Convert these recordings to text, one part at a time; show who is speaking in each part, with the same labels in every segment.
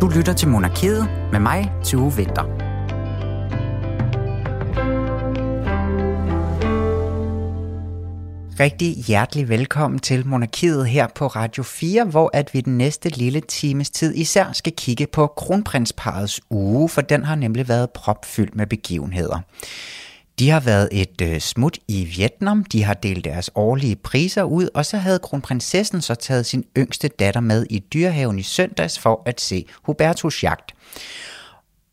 Speaker 1: Du lytter til Monarkiet med mig, Tue Vinter. Rigtig hjertelig velkommen til Monarkiet her på Radio 4, hvor at vi den næste lille times tid især skal kigge på kronprinsparets uge, for den har nemlig været propfyldt med begivenheder. De har været et øh, smut i Vietnam, de har delt deres årlige priser ud, og så havde kronprinsessen så taget sin yngste datter med i dyrehaven i søndags for at se Hubertus jagt.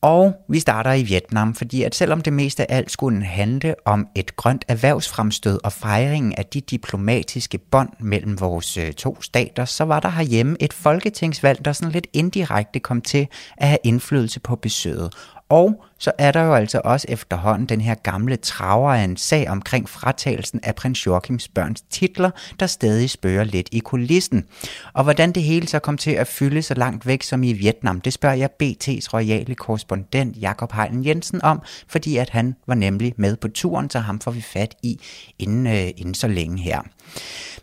Speaker 1: Og vi starter i Vietnam, fordi at selvom det meste af alt skulle handle om et grønt erhvervsfremstød og fejringen af de diplomatiske bånd mellem vores øh, to stater, så var der herhjemme et folketingsvalg, der sådan lidt indirekte kom til at have indflydelse på besøget. Og så er der jo altså også efterhånden den her gamle traver af en sag omkring fratagelsen af prins Joachims børns titler, der stadig spørger lidt i kulissen. Og hvordan det hele så kom til at fylde så langt væk som i Vietnam, det spørger jeg BT's royale korrespondent Jakob Heilen Jensen om, fordi at han var nemlig med på turen, så ham får vi fat i inden, øh, inden så længe her.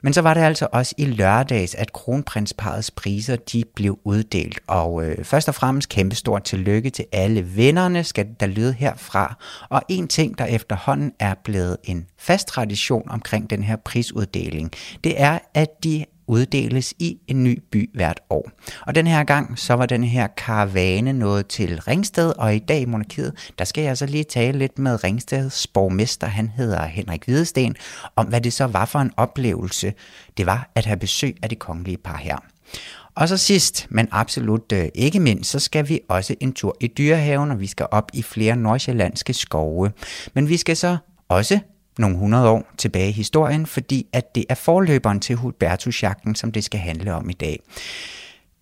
Speaker 1: Men så var det altså også i lørdags, at kronprinsparets priser de blev uddelt. Og øh, først og fremmest kæmpestort tillykke til alle vinderne, skal der lyde herfra. Og en ting, der efterhånden er blevet en fast tradition omkring den her prisuddeling, det er, at de uddeles i en ny by hvert år. Og den her gang, så var den her karavane nået til Ringsted, og i dag i Monarkiet, der skal jeg så lige tale lidt med Ringsteds borgmester, han hedder Henrik Hvidesten, om hvad det så var for en oplevelse, det var at have besøg af det kongelige par her. Og så sidst, men absolut øh, ikke mindst, så skal vi også en tur i dyrehaven, og vi skal op i flere nordsjællandske skove. Men vi skal så også nogle hundrede år tilbage i historien, fordi at det er forløberen til Hubertusjagten, som det skal handle om i dag.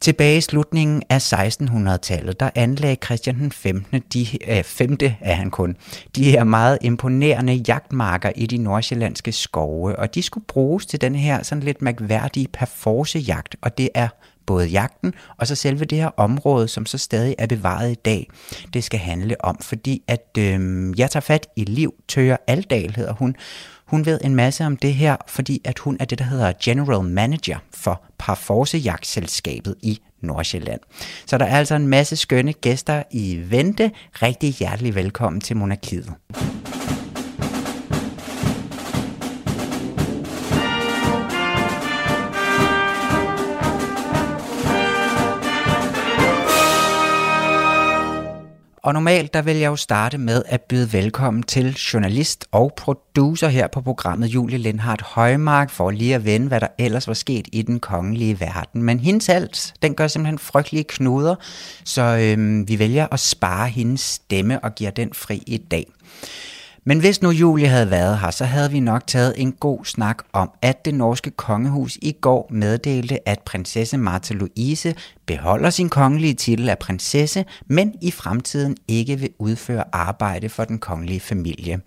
Speaker 1: Tilbage i slutningen af 1600-tallet, der anlagde Christian den 15. De, øh, 5. er han kun, de her meget imponerende jagtmarker i de nordsjællandske skove, og de skulle bruges til den her sådan lidt mærkværdige perforsejagt, og det er både jagten og så selve det her område, som så stadig er bevaret i dag, det skal handle om. Fordi at øh, jeg tager fat i Liv Tøger Aldal, hedder hun. Hun ved en masse om det her, fordi at hun er det, der hedder General Manager for Parforce-jagtselskabet i Nordsjælland. Så der er altså en masse skønne gæster i vente. Rigtig hjertelig velkommen til Monarkiet. Og normalt der vil jeg jo starte med at byde velkommen til journalist og producer her på programmet Julie Lindhardt Højmark for lige at vende, hvad der ellers var sket i den kongelige verden. Men hendes alt, den gør simpelthen frygtelige knuder, så øhm, vi vælger at spare hendes stemme og giver den fri i dag. Men hvis nu Julie havde været her, så havde vi nok taget en god snak om, at det norske kongehus i går meddelte, at prinsesse Martha Louise beholder sin kongelige titel af prinsesse, men i fremtiden ikke vil udføre arbejde for den kongelige familie.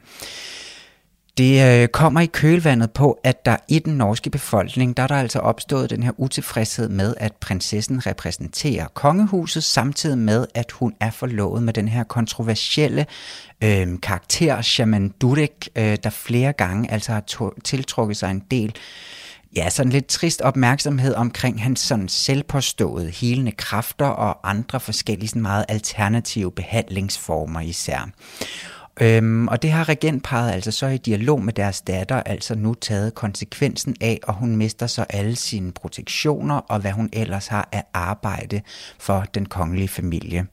Speaker 1: Det øh, kommer i kølvandet på, at der i den norske befolkning, der er der altså opstået den her utilfredshed med, at prinsessen repræsenterer kongehuset, samtidig med, at hun er forlovet med den her kontroversielle øh, karakter, Shaman Dudek, øh, der flere gange altså har tiltrukket sig en del ja, sådan lidt trist opmærksomhed omkring hans sådan selvpåståede helende kræfter og andre forskellige sådan meget alternative behandlingsformer især. Øhm, og det har regentparet altså så i dialog med deres datter altså nu taget konsekvensen af, og hun mister så alle sine protektioner og hvad hun ellers har af arbejde for den kongelige familie.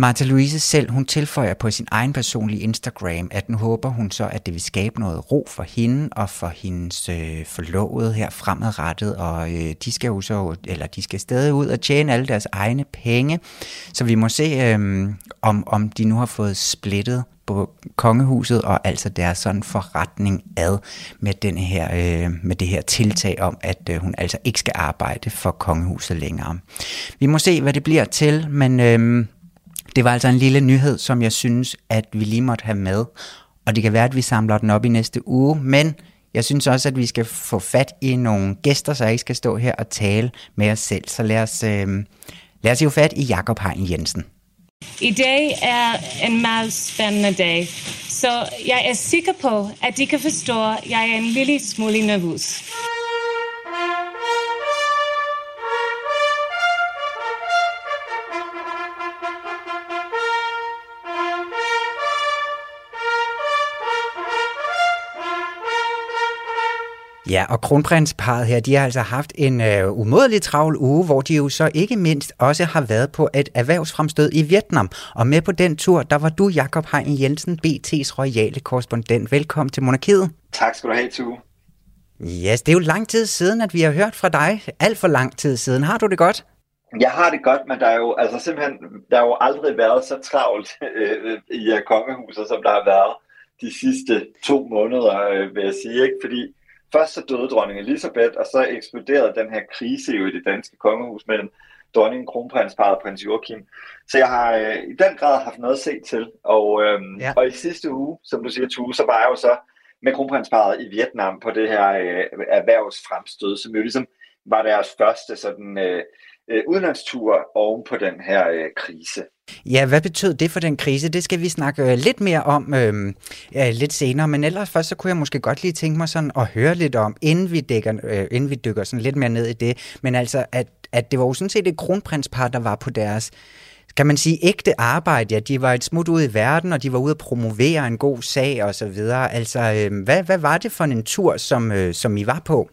Speaker 1: Martha Louise selv, hun tilføjer på sin egen personlige Instagram, at nu håber hun så, at det vil skabe noget ro for hende og for hendes øh, forlovede her fremadrettet, og øh, de skal jo så, eller de skal stadig ud og tjene alle deres egne penge, så vi må se, øh, om, om de nu har fået splittet på kongehuset og altså deres sådan forretning ad med, den her, øh, med det her tiltag om, at øh, hun altså ikke skal arbejde for kongehuset længere. Vi må se, hvad det bliver til, men øh, det var altså en lille nyhed, som jeg synes, at vi lige måtte have med. Og det kan være, at vi samler den op i næste uge, men jeg synes også, at vi skal få fat i nogle gæster, så jeg ikke skal stå her og tale med os selv. Så lad os, øh, lad os jo fat i Jakob Hein Jensen.
Speaker 2: I dag er en meget spændende dag, så jeg er sikker på, at de kan forstå, at jeg er en lille smule nervøs.
Speaker 1: Ja, og kronprinsparet her, de har altså haft en øh, umådelig travl uge, hvor de jo så ikke mindst også har været på et erhvervsfremstød i Vietnam. Og med på den tur, der var du, Jakob Hein Jensen, BT's royale korrespondent. Velkommen til Monarkiet.
Speaker 3: Tak skal du have, Tue.
Speaker 1: Yes, det er jo lang tid siden, at vi har hørt fra dig. Alt for lang tid siden. Har du det godt?
Speaker 3: Jeg har det godt, men der er jo altså simpelthen der er jo aldrig været så travlt øh, i kongehuset, som der har været de sidste to måneder, øh, vil jeg sige. Ikke? Fordi først så døde dronning Elisabeth, og så eksploderede den her krise jo i det danske kongehus mellem dronningen, kronprinsparet og prins Joachim. Så jeg har øh, i den grad haft noget at se til. Og, øh, ja. og i sidste uge, som du siger, Tue, så var jeg jo så med kronprinsparet i Vietnam på det her øh, erhvervsfremstød, som jo ligesom var deres første sådan øh, øh, udenlandstur oven på den her øh, krise.
Speaker 1: Ja, hvad betød det for den krise? Det skal vi snakke øh, lidt mere om øh, ja, lidt senere, men ellers først så kunne jeg måske godt lige tænke mig sådan at høre lidt om, inden vi, dækker, øh, inden vi dykker sådan lidt mere ned i det, men altså, at, at det var jo sådan set et kronprinspar, der var på deres kan man sige, ægte arbejde. Ja, de var et smut ud i verden, og de var ude at promovere en god sag og så videre. Altså, øh, hvad, hvad var det for en tur, som, øh, som I var på?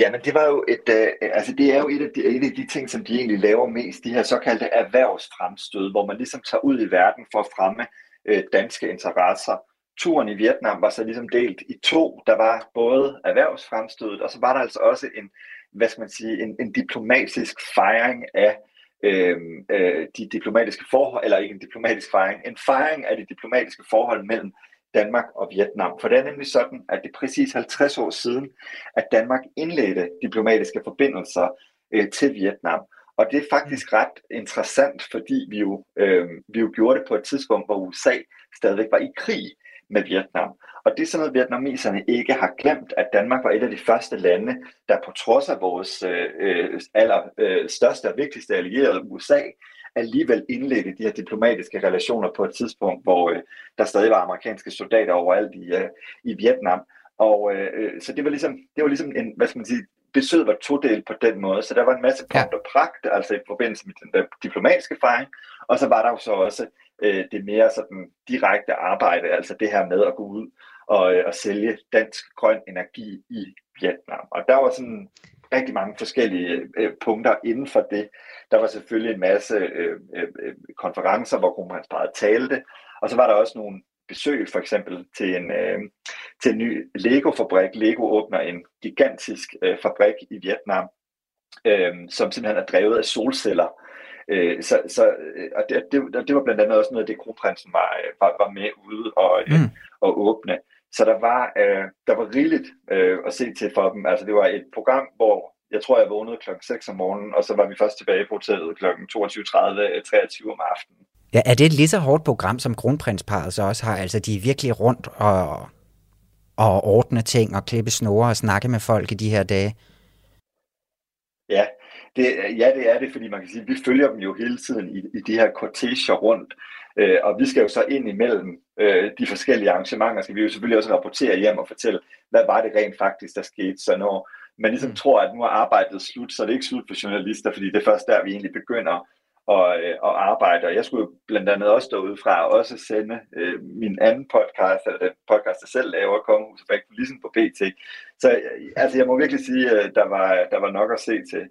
Speaker 3: Ja, men det var jo et, øh, altså det er jo et af, de, et af de ting, som de egentlig laver mest, de her såkaldte erhvervsfremstød, hvor man ligesom tager ud i verden for at fremme øh, danske interesser. Turen i Vietnam var så ligesom delt i to. Der var både erhvervsfremstødet, og så var der altså også en, hvad skal man sige, en, en diplomatisk fejring af øh, øh, de diplomatiske forhold, eller ikke en diplomatisk fejring, en fejring af de diplomatiske forhold mellem Danmark og Vietnam. For det er nemlig sådan, at det er præcis 50 år siden, at Danmark indledte diplomatiske forbindelser øh, til Vietnam. Og det er faktisk ret interessant, fordi vi jo, øh, vi jo gjorde det på et tidspunkt, hvor USA stadigvæk var i krig med Vietnam. Og det er sådan noget, vietnameserne ikke har glemt, at Danmark var et af de første lande, der på trods af vores øh, øh aller øh, største og vigtigste allierede, USA, alligevel indledte de her diplomatiske relationer på et tidspunkt, hvor øh, der stadig var amerikanske soldater overalt i, øh, i Vietnam. Og øh, så det var ligesom, det var ligesom en, hvad skal man sige, besøget var todelt på den måde, så der var en masse punkt og pragt, altså i forbindelse med den der diplomatiske fejring, og så var der jo så også øh, det mere sådan direkte arbejde, altså det her med at gå ud og, øh, og sælge dansk grøn energi i Vietnam. Og der var sådan rigtig mange forskellige øh, punkter inden for det. Der var selvfølgelig en masse øh, øh, øh konferencer, hvor kronprinsparet talte, og så var der også nogle besøg for eksempel til en, øh, til en ny Lego-fabrik. Lego åbner en gigantisk øh, fabrik i Vietnam, øh, som simpelthen er drevet af solceller. Øh, så, så, øh, og det, det, det var blandt andet også noget af det, kronprinsen var, var, var med ude og, mm. og åbne. Så der var, øh, der var rigeligt øh, at se til for dem. Altså det var et program, hvor jeg tror, jeg vågnede klokken 6 om morgenen, og så var vi først tilbage på hotellet klokken 22.30, 23 om aftenen.
Speaker 1: Ja, er det et lige så hårdt program, som kronprinsparet så også har? Altså, de er virkelig rundt og, og ordne ting og klippe snore og snakke med folk i de her dage?
Speaker 3: Ja, det, ja, det er det, fordi man kan sige, at vi følger dem jo hele tiden i, i de her korteger rundt. Øh, og vi skal jo så ind imellem øh, de forskellige arrangementer, skal vi jo selvfølgelig også rapportere hjem og fortælle, hvad var det rent faktisk, der skete. Så når man ligesom mm. tror, at nu er arbejdet slut, så er det ikke slut for journalister, fordi det er først der, vi egentlig begynder at, øh, at arbejde. Og jeg skulle blandt andet også stå ud fra at også sende øh, min anden podcast, eller den podcast, jeg selv laver, Kongehus bag kulissen på BT. Så øh, altså, jeg må virkelig sige, at der var, der var nok at se til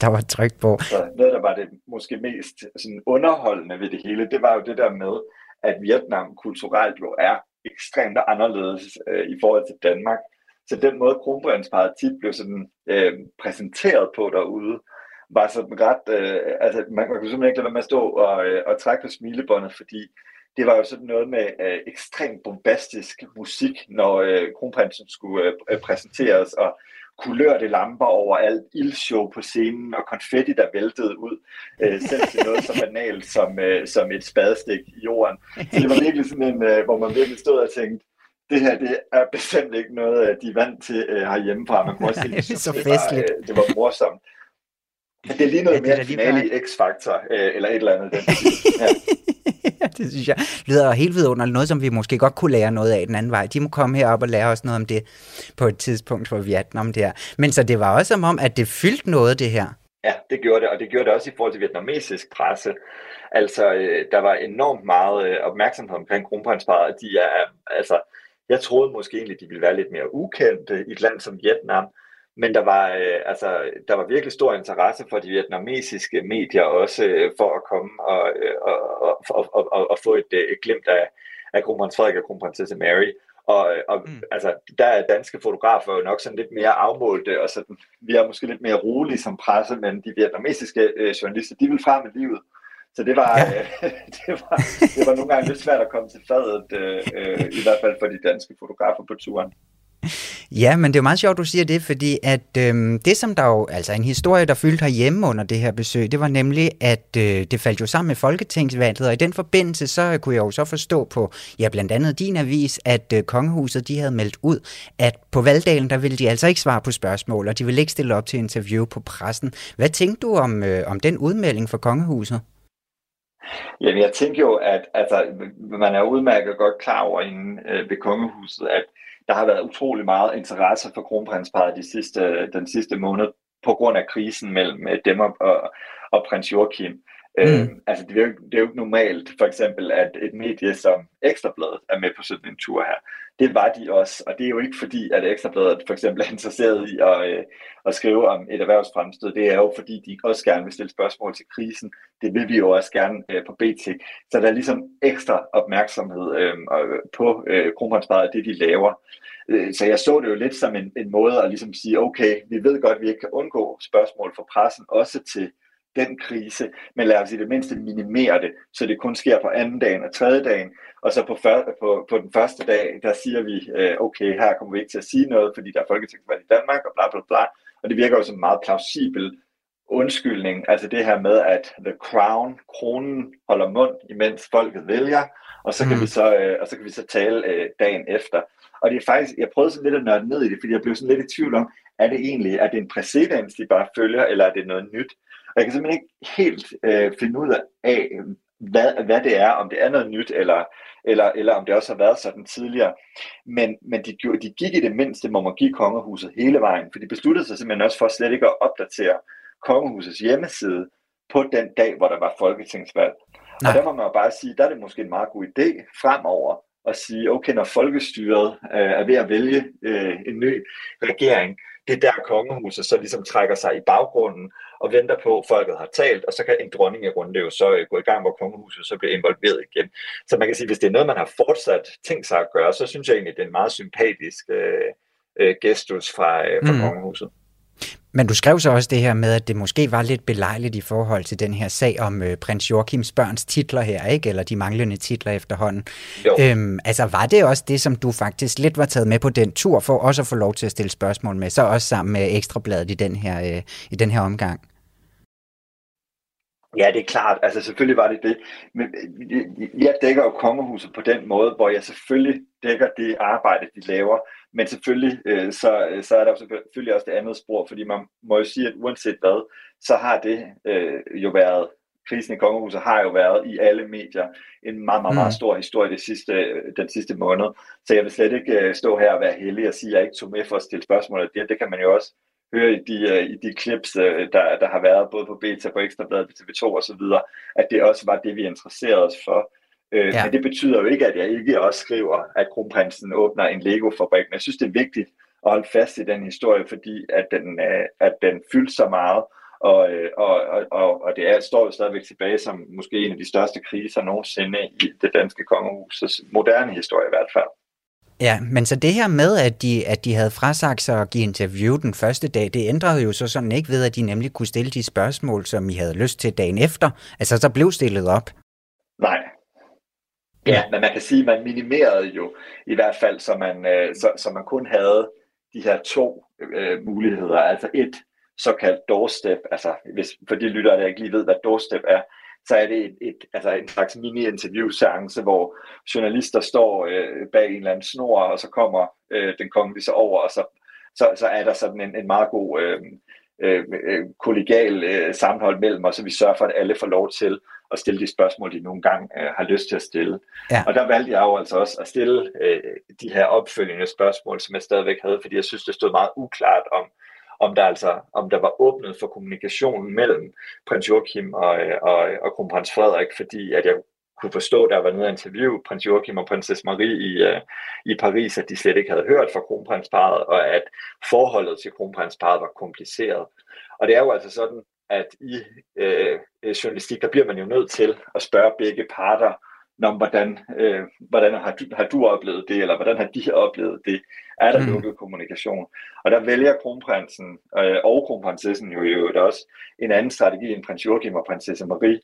Speaker 1: der var tryk på.
Speaker 3: Så noget, der var det måske mest sådan underholdende ved det hele, det var jo det der med, at Vietnam kulturelt jo er ekstremt anderledes øh, i forhold til Danmark. Så den måde, kronprinsparet tit blev sådan øh, præsenteret på derude, var sådan ret, øh, altså man, man kunne simpelthen ikke lade være med at stå og, øh, og trække på smilebåndet, fordi det var jo sådan noget med øh, ekstremt bombastisk musik, når øh, kronprinsen skulle øh, præsenteres, og kulørte lamper overalt, ildshow på scenen og konfetti, der væltede ud, øh, selv til noget så banalt som, øh, som et spadestik i jorden. Så det var virkelig sådan en, øh, hvor man virkelig stod og tænkte, det her det er bestemt ikke noget, de er vant til øh, herhjemmefra. Man kunne også se,
Speaker 1: det, så det, var,
Speaker 3: øh, det var morsomt. Men det er lige noget ja, mere finale i X-Factor, øh, eller et eller andet. Den ja.
Speaker 1: det synes jeg lyder helt vidunderligt. Noget, som vi måske godt kunne lære noget af den anden vej. De må komme herop og lære os noget om det på et tidspunkt for Vietnam der. Men så det var også som om, at det fyldte noget, det her.
Speaker 3: Ja, det gjorde det, og det gjorde det også i forhold til vietnamesisk presse. Altså, øh, der var enormt meget øh, opmærksomhed omkring kronprinsparet, de er, altså, Jeg troede måske egentlig, de ville være lidt mere ukendte i et land som Vietnam, men der var, øh, altså, der var virkelig stor interesse for de vietnamesiske medier også øh, for at komme og, øh, og, og, og, og, og få et, øh, et glimt af, af kronprins Frederik og kronprinsesse Mary. Og, og mm. altså, der er danske fotografer jo nok sådan lidt mere afmålte, og sådan, vi er måske lidt mere rolige som presse, men de vietnamesiske øh, journalister, de vil frem med livet. Så det var, ja. øh, det, var, det var nogle gange lidt svært at komme til fadet, øh, øh, i hvert fald for de danske fotografer på turen.
Speaker 1: Ja, men det er jo meget sjovt, du siger det, fordi at øhm, det som der jo, altså en historie, der fyldte herhjemme under det her besøg, det var nemlig, at øh, det faldt jo sammen med Folketingsvalget, og i den forbindelse, så kunne jeg jo så forstå på, ja blandt andet din avis, at øh, kongehuset, de havde meldt ud, at på valgdagen, der ville de altså ikke svare på spørgsmål, og de ville ikke stille op til interview på pressen. Hvad tænkte du om, øh, om den udmelding for kongehuset?
Speaker 3: Jamen, jeg tænker jo, at altså, man er udmærket godt klar over inden øh, ved kongehuset, at der har været utrolig meget interesse for kronprinsparet de sidste, den sidste måned på grund af krisen mellem øh, dem og, og, og prins Joachim. Mm. Øh, altså det er, jo, det er jo ikke normalt, for eksempel, at et medie som Ekstrabladet er med på sådan en tur her. Det var de også, og det er jo ikke fordi, at Ekstrabladet for eksempel er interesseret i at, øh, at skrive om et erhvervsfremstød. Det er jo fordi, de også gerne vil stille spørgsmål til krisen. Det vil vi jo også gerne øh, på BT. Så der er ligesom ekstra opmærksomhed øhm, øh, på øh, kronprinsparet, det de laver. Øh, så jeg så det jo lidt som en, en måde at ligesom sige, okay, vi ved godt, at vi ikke kan undgå spørgsmål fra pressen, også til den krise, men lad os i det mindste minimere det, så det kun sker på anden dagen og tredje dagen, og så på, før, på, på den første dag, der siger vi, øh, okay, her kommer vi ikke til at sige noget, fordi der er folketingsvalg i Danmark, og bla bla bla, og det virker jo som en meget plausibel undskyldning, altså det her med, at the crown, kronen, holder mund, imens folket vælger, og så kan, mm. vi, så, øh, og så kan vi så tale øh, dagen efter. Og det er faktisk, jeg prøvede sådan lidt at nørde ned i det, fordi jeg blev sådan lidt i tvivl om, er det egentlig, er det en præcedens, de bare følger, eller er det noget nyt? Og jeg kan simpelthen ikke helt øh, finde ud af, hvad, hvad det er, om det er noget nyt, eller, eller, eller om det også har været sådan tidligere. Men, men de, de gik i det mindste give kongehuset hele vejen, for de besluttede sig simpelthen også for slet ikke at opdatere kongehusets hjemmeside på den dag, hvor der var folketingsvalg. Nej. Og der må man jo bare sige, der er det måske en meget god idé fremover at sige, okay, når folkestyret øh, er ved at vælge øh, en ny regering, det er der kongehuset så ligesom trækker sig i baggrunden og venter på, at folket har talt, og så kan en dronningerunde jo så øh, gå i gang, hvor kongehuset så bliver involveret igen. Så man kan sige, hvis det er noget, man har fortsat tænkt sig at gøre, så synes jeg egentlig, det er en meget sympatisk øh, øh, gestus fra, øh, fra mm. kongehuset.
Speaker 1: Men du skrev så også det her med, at det måske var lidt belejligt i forhold til den her sag om øh, prins Joachims børns titler her, ikke? Eller de manglende titler efterhånden. Øhm, altså var det også det, som du faktisk lidt var taget med på den tur, for også at få lov til at stille spørgsmål med, så også sammen med Ekstrabladet i den her, øh, i den her omgang?
Speaker 3: Ja, det er klart. Altså selvfølgelig var det det. Men jeg dækker jo kongehuset på den måde, hvor jeg selvfølgelig dækker det arbejde, de laver. Men selvfølgelig, øh, så, så er der selvfølgelig også det andet spor, fordi man må jo sige, at uanset hvad, så har det øh, jo været, krisen i kongehuset har jo været i alle medier en meget, meget, meget mm. stor historie det sidste, den sidste måned. Så jeg vil slet ikke øh, stå her og være heldig og sige, at jeg ikke tog med for at stille spørgsmål. Det, det kan man jo også høre i de, i de clips, der, der har været både på Beta, på Ekstrabladet, på TV2 og så videre, at det også var det, vi interesserede os for. Uh, ja. Men det betyder jo ikke, at jeg ikke også skriver, at kronprinsen åbner en Lego-fabrik. Men jeg synes, det er vigtigt at holde fast i den historie, fordi at den, uh, at den fyldte så meget, og, og, og, og det er, står jo stadigvæk tilbage som måske en af de største kriser nogensinde i det danske kongehus, moderne historie i hvert fald.
Speaker 1: Ja, men så det her med, at de, at de havde frasagt sig at give interview den første dag, det ændrede jo så sådan ikke ved, at de nemlig kunne stille de spørgsmål, som I havde lyst til dagen efter. Altså, så blev stillet op.
Speaker 3: Nej. Ja, men man kan sige, at man minimerede jo i hvert fald, så man, øh, så, så man kun havde de her to øh, muligheder. Altså et såkaldt doorstep, altså hvis, for de lyttere, der ikke lige ved, hvad doorstep er, så er det et, et, altså en slags mini-interview-seance, hvor journalister står øh, bag en eller anden snor, og så kommer øh, den kongelige så over, og så, så, så er der sådan en, en meget god øh, øh, øh, kollegial øh, sammenhold mellem os, så vi sørger for, at alle får lov til at stille de spørgsmål, de nogle gange øh, har lyst til at stille. Ja. Og der valgte jeg jo altså også at stille øh, de her opfølgende spørgsmål, som jeg stadigvæk havde, fordi jeg synes, det stod meget uklart om, om der altså om der var åbnet for kommunikationen mellem prins Joachim og, og, og kronprins Frederik, fordi at jeg kunne forstå, der var nede interview prins Joachim og prinsesse Marie i, uh, i Paris, at de slet ikke havde hørt fra kronprinsparet, og at forholdet til kronprinsparet var kompliceret. Og det er jo altså sådan, at i øh, journalistik, der bliver man jo nødt til at spørge begge parter, om hvordan, øh, hvordan har, du, har du oplevet det, eller hvordan har de oplevet det? Er der mm. lukket kommunikation? Og der vælger kronprinsen øh, og kronprinsessen jo i øvrigt også en anden strategi end prins Joachim og prinsesse Marie.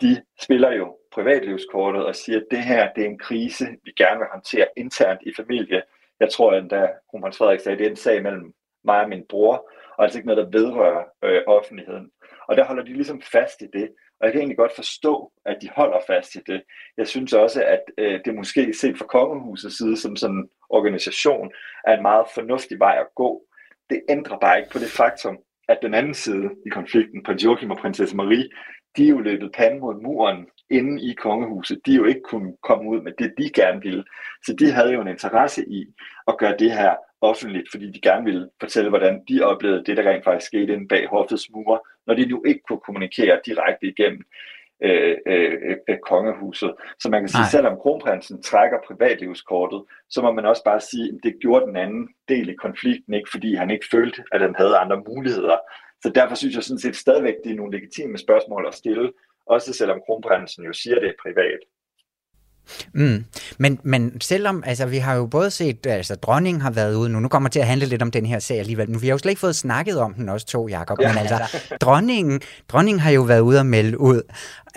Speaker 3: De spiller jo privatlivskortet og siger, at det her det er en krise, vi gerne vil håndtere internt i familie. Jeg tror endda, kronprins Frederik sagde, det er en sag mellem mig og min bror, og altså ikke noget, der vedrører øh, offentligheden. Og der holder de ligesom fast i det. Og jeg kan egentlig godt forstå, at de holder fast i det. Jeg synes også, at øh, det måske set fra kongehusets side som sådan en organisation er en meget fornuftig vej at gå. Det ændrer bare ikke på det faktum, at den anden side i konflikten, prins Joachim og prinsesse Marie, de er jo løbet panden mod muren inde i kongehuset. De jo ikke kunne komme ud med det, de gerne ville. Så de havde jo en interesse i at gøre det her offentligt, fordi de gerne ville fortælle, hvordan de oplevede det, der rent faktisk skete inde bag hoftets mure, når de nu ikke kunne kommunikere direkte igennem øh, øh, øh, kongehuset. Så man kan sige, at selvom kronprinsen trækker privatlivskortet, så må man også bare sige, at det gjorde den anden del i konflikten ikke, fordi han ikke følte, at han havde andre muligheder. Så derfor synes jeg sådan set stadigvæk, det er nogle legitime spørgsmål at stille, også selvom kronprinsen jo siger, det er privat.
Speaker 1: Mm. Men, men selvom, altså vi har jo både set, altså dronningen har været ude nu, nu kommer det til at handle lidt om den her sag alligevel, men vi har jo slet ikke fået snakket om den også to, Jacob, ja. men altså dronningen, dronningen har jo været ude og melde ud,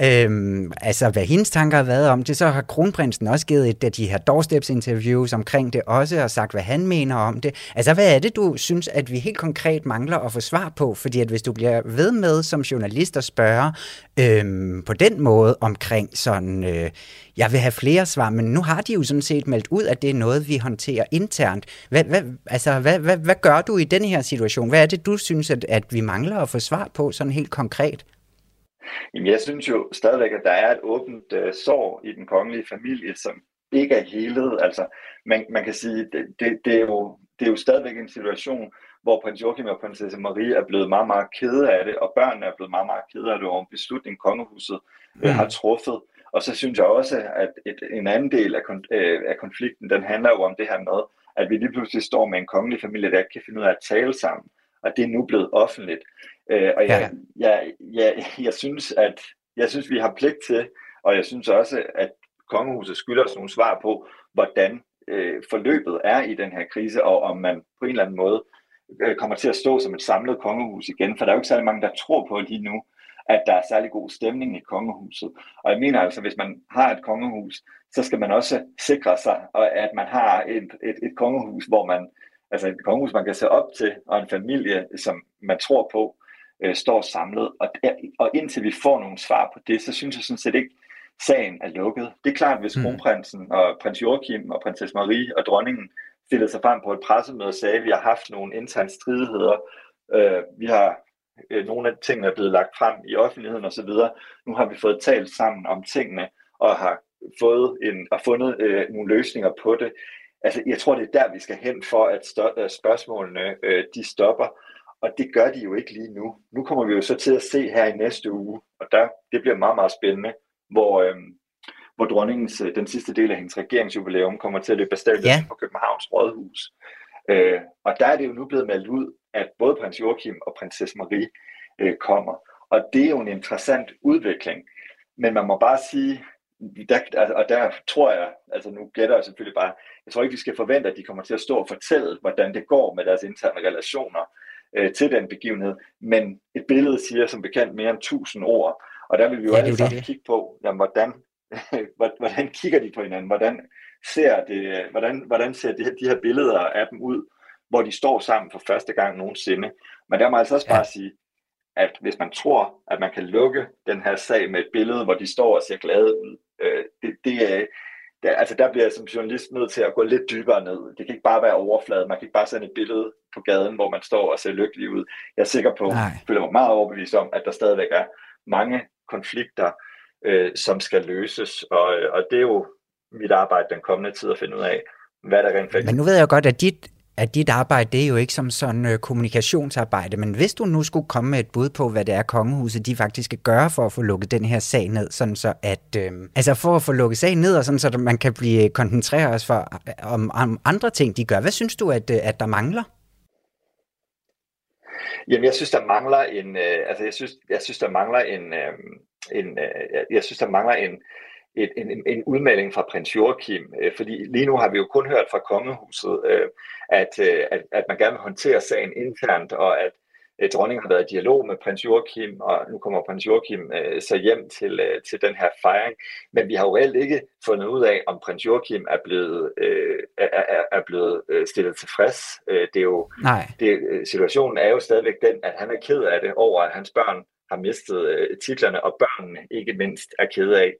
Speaker 1: øhm, altså hvad hendes tanker har været om det, så har kronprinsen også givet et af de her doorsteps interviews omkring det også, og sagt, hvad han mener om det. Altså hvad er det, du synes, at vi helt konkret mangler at få svar på? Fordi at hvis du bliver ved med som journalist at spørge øhm, på den måde omkring sådan, øh, jeg vil have flere svar, men nu har de jo sådan set meldt ud, at det er noget, vi håndterer internt. Hvad, hvad, altså, hvad, hvad, hvad gør du i den her situation? Hvad er det, du synes, at, at vi mangler at få svar på sådan helt konkret?
Speaker 3: Jamen, jeg synes jo stadigvæk, at der er et åbent uh, sår i den kongelige familie, som ikke er helet. Altså, man, man kan sige, det, det, det, er jo, det er jo stadigvæk en situation, hvor prins Joachim og prinsesse Marie er blevet meget, meget kede af det, og børnene er blevet meget, meget kede af det over en beslutning, kongehuset mm. har truffet. Og så synes jeg også, at et, en anden del af, øh, af konflikten, den handler jo om det her med, at vi lige pludselig står med en kongelig familie, der ikke kan finde ud af at tale sammen. Og det er nu blevet offentligt. Øh, og jeg, ja. jeg, jeg, jeg, synes, at jeg synes, vi har pligt til, og jeg synes også, at kongehuset skylder os nogle svar på, hvordan øh, forløbet er i den her krise, og om man på en eller anden måde øh, kommer til at stå som et samlet kongehus igen. For der er jo ikke særlig mange, der tror på lige nu, at der er særlig god stemning i kongehuset. Og jeg mener altså, hvis man har et kongehus, så skal man også sikre sig, at man har et, et, et kongehus, hvor man, altså et kongehus, man kan se op til, og en familie, som man tror på, øh, står samlet. Og, og indtil vi får nogle svar på det, så synes jeg sådan set ikke, sagen er lukket. Det er klart, hvis mm. kronprinsen og prins Joachim og prinsesse Marie og dronningen stillede sig frem på et pressemøde og sagde, at vi har haft nogle interne stridigheder, øh, vi har øh, nogle af tingene er blevet lagt frem i offentligheden osv. Nu har vi fået talt sammen om tingene og har fået en, og fundet øh, nogle løsninger på det. Altså, jeg tror, det er der, vi skal hen for, at stå, øh, spørgsmålene øh, de stopper. Og det gør de jo ikke lige nu. Nu kommer vi jo så til at se her i næste uge, og der, det bliver meget, meget spændende, hvor, øh, hvor dronningens, øh, den sidste del af hendes regeringsjubilæum kommer til at løbe afsted ja. på Københavns Rådhus. Øh, og der er det jo nu blevet meldt ud, at både prins Joachim og prinsesse Marie øh, kommer. Og det er jo en interessant udvikling. Men man må bare sige, der, altså, og der tror jeg, altså nu gætter jeg selvfølgelig bare, jeg tror ikke, vi skal forvente, at de kommer til at stå og fortælle, hvordan det går med deres interne relationer øh, til den begivenhed. Men et billede siger som bekendt mere end tusind ord. Og der vil vi jo ja, alle sammen kigge på, jamen, hvordan, hvordan kigger de på hinanden? Hvordan ser, det, hvordan, hvordan ser de, de her billeder af dem ud? hvor de står sammen for første gang nogensinde. Men der må altså også bare ja. sige, at hvis man tror, at man kan lukke den her sag med et billede, hvor de står og ser glade ud, øh, det, det er, der, altså der bliver jeg som journalist nødt til at gå lidt dybere ned. Det kan ikke bare være overflade. Man kan ikke bare sende et billede på gaden, hvor man står og ser lykkelig ud. Jeg er sikker på, jeg føler mig meget overbevist om, at der stadigvæk er mange konflikter, øh, som skal løses. Og, og det er jo mit arbejde den kommende tid at finde ud af, hvad der rent faktisk...
Speaker 1: Men nu ved jeg godt, at dit, at dit arbejde, det er jo ikke som sådan øh, kommunikationsarbejde, men hvis du nu skulle komme med et bud på, hvad det er, kongehuset de faktisk skal gøre for at få lukket den her sag ned, sådan så at, øh, altså for at få lukket sagen ned, og sådan så at man kan blive øh, koncentreret os for, øh, om, om andre ting, de gør. Hvad synes du, at, øh, at der mangler?
Speaker 3: Jamen, jeg synes, der mangler en, øh, altså jeg synes, jeg synes, der mangler en, øh, en øh, jeg synes, der mangler en, et, en, en udmelding fra prins Joachim, øh, fordi lige nu har vi jo kun hørt fra kongehuset, øh, at, øh, at, at man gerne vil håndtere sagen internt, og at øh, dronningen har været i dialog med prins Joachim, og nu kommer prins Joachim øh, så hjem til, øh, til den her fejring. Men vi har jo reelt ikke fundet ud af, om prins Joachim er blevet, øh, er, er, blevet øh, stillet tilfreds. Det er jo,
Speaker 1: Nej.
Speaker 3: Det, situationen er jo stadigvæk den, at han er ked af det over, at hans børn har mistet øh, titlerne, og børnene ikke mindst er ked af,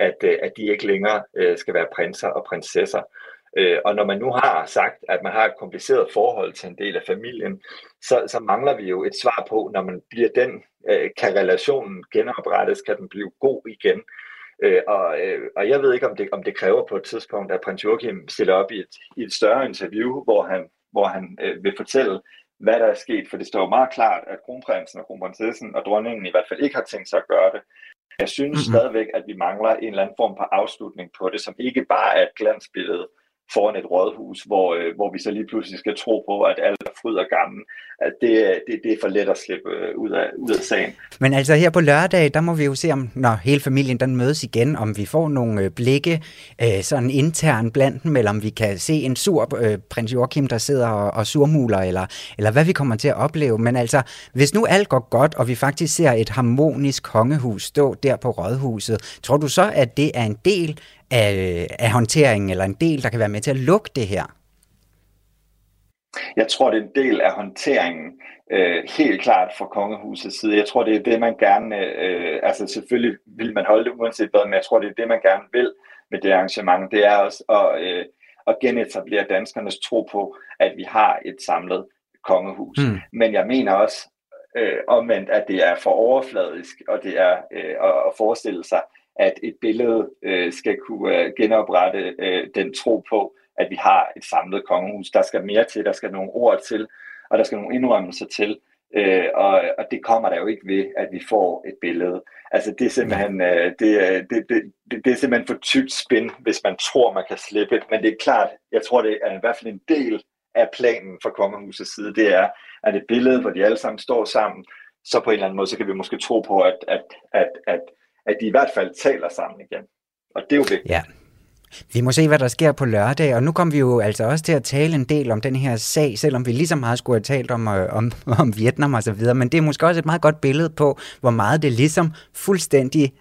Speaker 3: at, øh, at de ikke længere øh, skal være prinser og prinsesser. Øh, og når man nu har sagt, at man har et kompliceret forhold til en del af familien, så, så mangler vi jo et svar på, når man bliver den, øh, kan relationen genoprettes, kan den blive god igen. Øh, og, øh, og jeg ved ikke, om det, om det kræver på et tidspunkt, at prins Joachim stiller op i et, i et større interview, hvor han, hvor han øh, vil fortælle, hvad der er sket, for det står jo meget klart, at kronprinsen og kronprinsessen og dronningen i hvert fald ikke har tænkt sig at gøre det. Jeg synes mm-hmm. stadigvæk, at vi mangler en eller anden form for afslutning på det, som ikke bare er et glansbillede foran et rådhus, hvor, øh, hvor vi så lige pludselig skal tro på, at alt er fryd og gammel. At det, øh, det, det er for let at slippe øh, ud af, ud af sagen.
Speaker 1: Men altså her på lørdag, der må vi jo se, om når hele familien den mødes igen, om vi får nogle øh, blikke øh, sådan intern blandt dem, eller om vi kan se en sur øh, prins Joachim, der sidder og, og surmuler, eller, eller hvad vi kommer til at opleve. Men altså, hvis nu alt går godt, og vi faktisk ser et harmonisk kongehus stå der på rådhuset, tror du så, at det er en del af, af håndteringen, eller en del, der kan være med til at lukke det her?
Speaker 3: Jeg tror, det er en del af håndteringen, øh, helt klart fra kongehusets side. Jeg tror, det er det, man gerne, øh, altså selvfølgelig vil man holde det uanset hvad, men jeg tror, det er det, man gerne vil med det arrangement. Det er også at, øh, at genetablere danskernes tro på, at vi har et samlet kongehus. Mm. Men jeg mener også øh, omvendt, at det er for overfladisk, og det er øh, at, at forestille sig, at et billede øh, skal kunne øh, genoprette øh, den tro på, at vi har et samlet kongehus. Der skal mere til, der skal nogle ord til, og der skal nogle indrømmelser til, øh, og, og det kommer der jo ikke ved, at vi får et billede. Altså det er simpelthen, øh, det, det, det, det, det er simpelthen for tykt spin, hvis man tror, man kan slippe. Men det er klart, jeg tror, det er i hvert fald en del af planen fra kongehusets side, det er, at et billede, hvor de alle sammen står sammen, så på en eller anden måde, så kan vi måske tro på, at, at, at, at at de i hvert fald taler sammen igen. Og det er jo vigtigt.
Speaker 1: Ja. Vi må se, hvad der sker på lørdag, og nu kommer vi jo altså også til at tale en del om den her sag, selvom vi lige så meget skulle have talt om, øh, om, om Vietnam og så videre, men det er måske også et meget godt billede på, hvor meget det ligesom fuldstændig